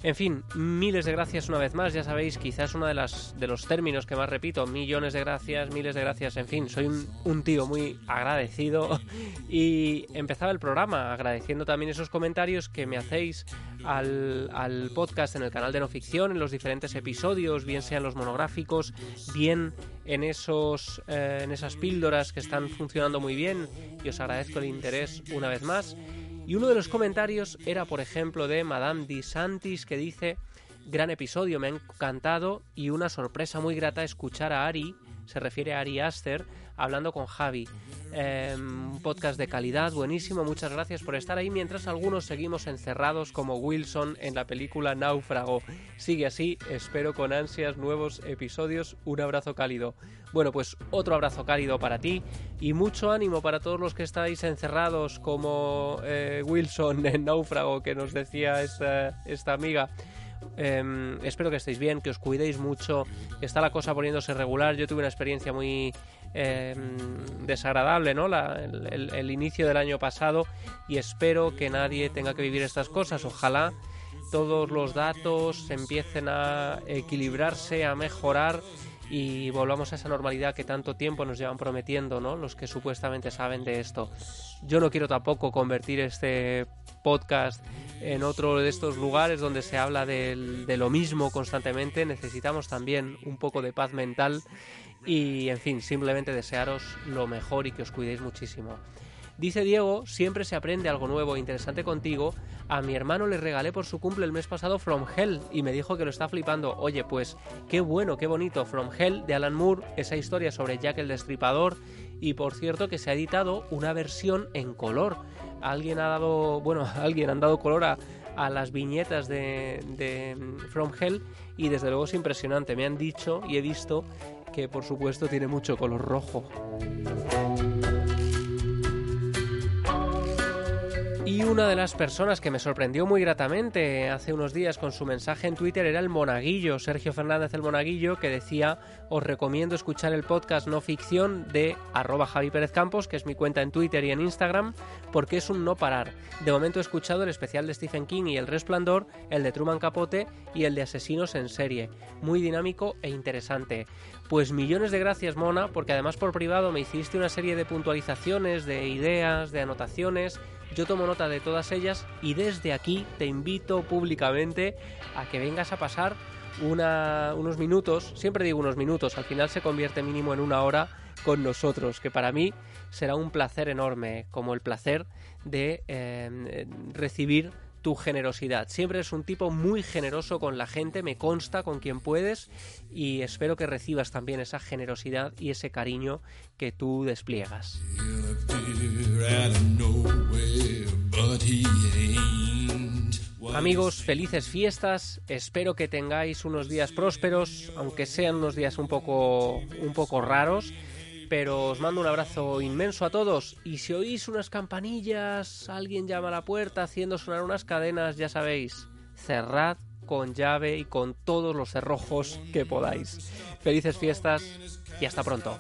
En fin, miles de gracias una vez más. Ya sabéis, quizás uno de, las, de los términos que más repito, millones de gracias, miles de gracias. En fin, soy un, un tío muy agradecido. [laughs] Y empezaba el programa agradeciendo también esos comentarios que me hacéis al, al podcast en el canal de No Ficción, en los diferentes episodios, bien sean los monográficos, bien en, esos, eh, en esas píldoras que están funcionando muy bien. Y os agradezco el interés una vez más. Y uno de los comentarios era, por ejemplo, de Madame Di Santis, que dice: Gran episodio, me ha encantado y una sorpresa muy grata escuchar a Ari, se refiere a Ari Aster, hablando con Javi. Eh, un podcast de calidad, buenísimo, muchas gracias por estar ahí, mientras algunos seguimos encerrados como Wilson en la película Náufrago. Sigue así, espero con ansias nuevos episodios, un abrazo cálido. Bueno, pues otro abrazo cálido para ti y mucho ánimo para todos los que estáis encerrados como eh, Wilson [laughs] en Náufrago que nos decía esta, esta amiga. Em, espero que estéis bien, que os cuidéis mucho. Está la cosa poniéndose regular. Yo tuve una experiencia muy em, desagradable, ¿no? La- el, inicio del año pasado y espero que nadie tenga que vivir estas cosas. Ojalá todos los datos empiecen a equilibrarse, a mejorar y volvamos a esa normalidad que tanto tiempo nos llevan prometiendo, ¿no? Los que supuestamente saben de esto. Yo no quiero tampoco convertir este podcast en otro de estos lugares donde se habla de lo mismo constantemente. Necesitamos también un poco de paz mental y, en fin, simplemente desearos lo mejor y que os cuidéis muchísimo. Dice Diego, siempre se aprende algo nuevo e interesante contigo. A mi hermano le regalé por su cumple el mes pasado From Hell y me dijo que lo está flipando. Oye, pues qué bueno, qué bonito. From Hell de Alan Moore, esa historia sobre Jack el Destripador. Y por cierto que se ha editado una versión en color. Alguien ha dado, bueno, [laughs] alguien han dado color a, a las viñetas de, mm, From Hell y desde luego es impresionante. Me han dicho y he visto que por supuesto tiene mucho color rojo. Y una de las personas que me sorprendió muy gratamente hace unos días con su mensaje en Twitter era el Monaguillo, Sergio Fernández el Monaguillo, que decía, os recomiendo escuchar el podcast no ficción de arroba Javi Pérez Campos, que es mi cuenta en Twitter y en Instagram, porque es un no parar. De momento he escuchado el especial de Stephen King y El Resplandor, el de Truman Capote y el de Asesinos en serie. Muy dinámico e interesante. Pues millones de gracias, Mona, porque además por privado me hiciste una serie de puntualizaciones, de ideas, de anotaciones. Yo tomo nota de todas ellas y desde aquí te invito públicamente a que vengas a pasar unos minutos, siempre digo unos minutos, al final se convierte mínimo en una hora con nosotros, que para mí será un placer enorme, como el placer de eh, recibir tu generosidad. Siempre es un tipo muy generoso con la gente, me consta con quien puedes y espero que recibas también esa generosidad y ese cariño que tú despliegas. Amigos, felices fiestas. Espero que tengáis unos días prósperos, aunque sean unos días un poco, un poco raros. Pero os mando un abrazo inmenso a todos. Y si oís unas campanillas, alguien llama a la puerta haciendo sonar unas cadenas, ya sabéis, cerrad con llave y con todos los cerrojos que podáis. Felices fiestas y hasta pronto.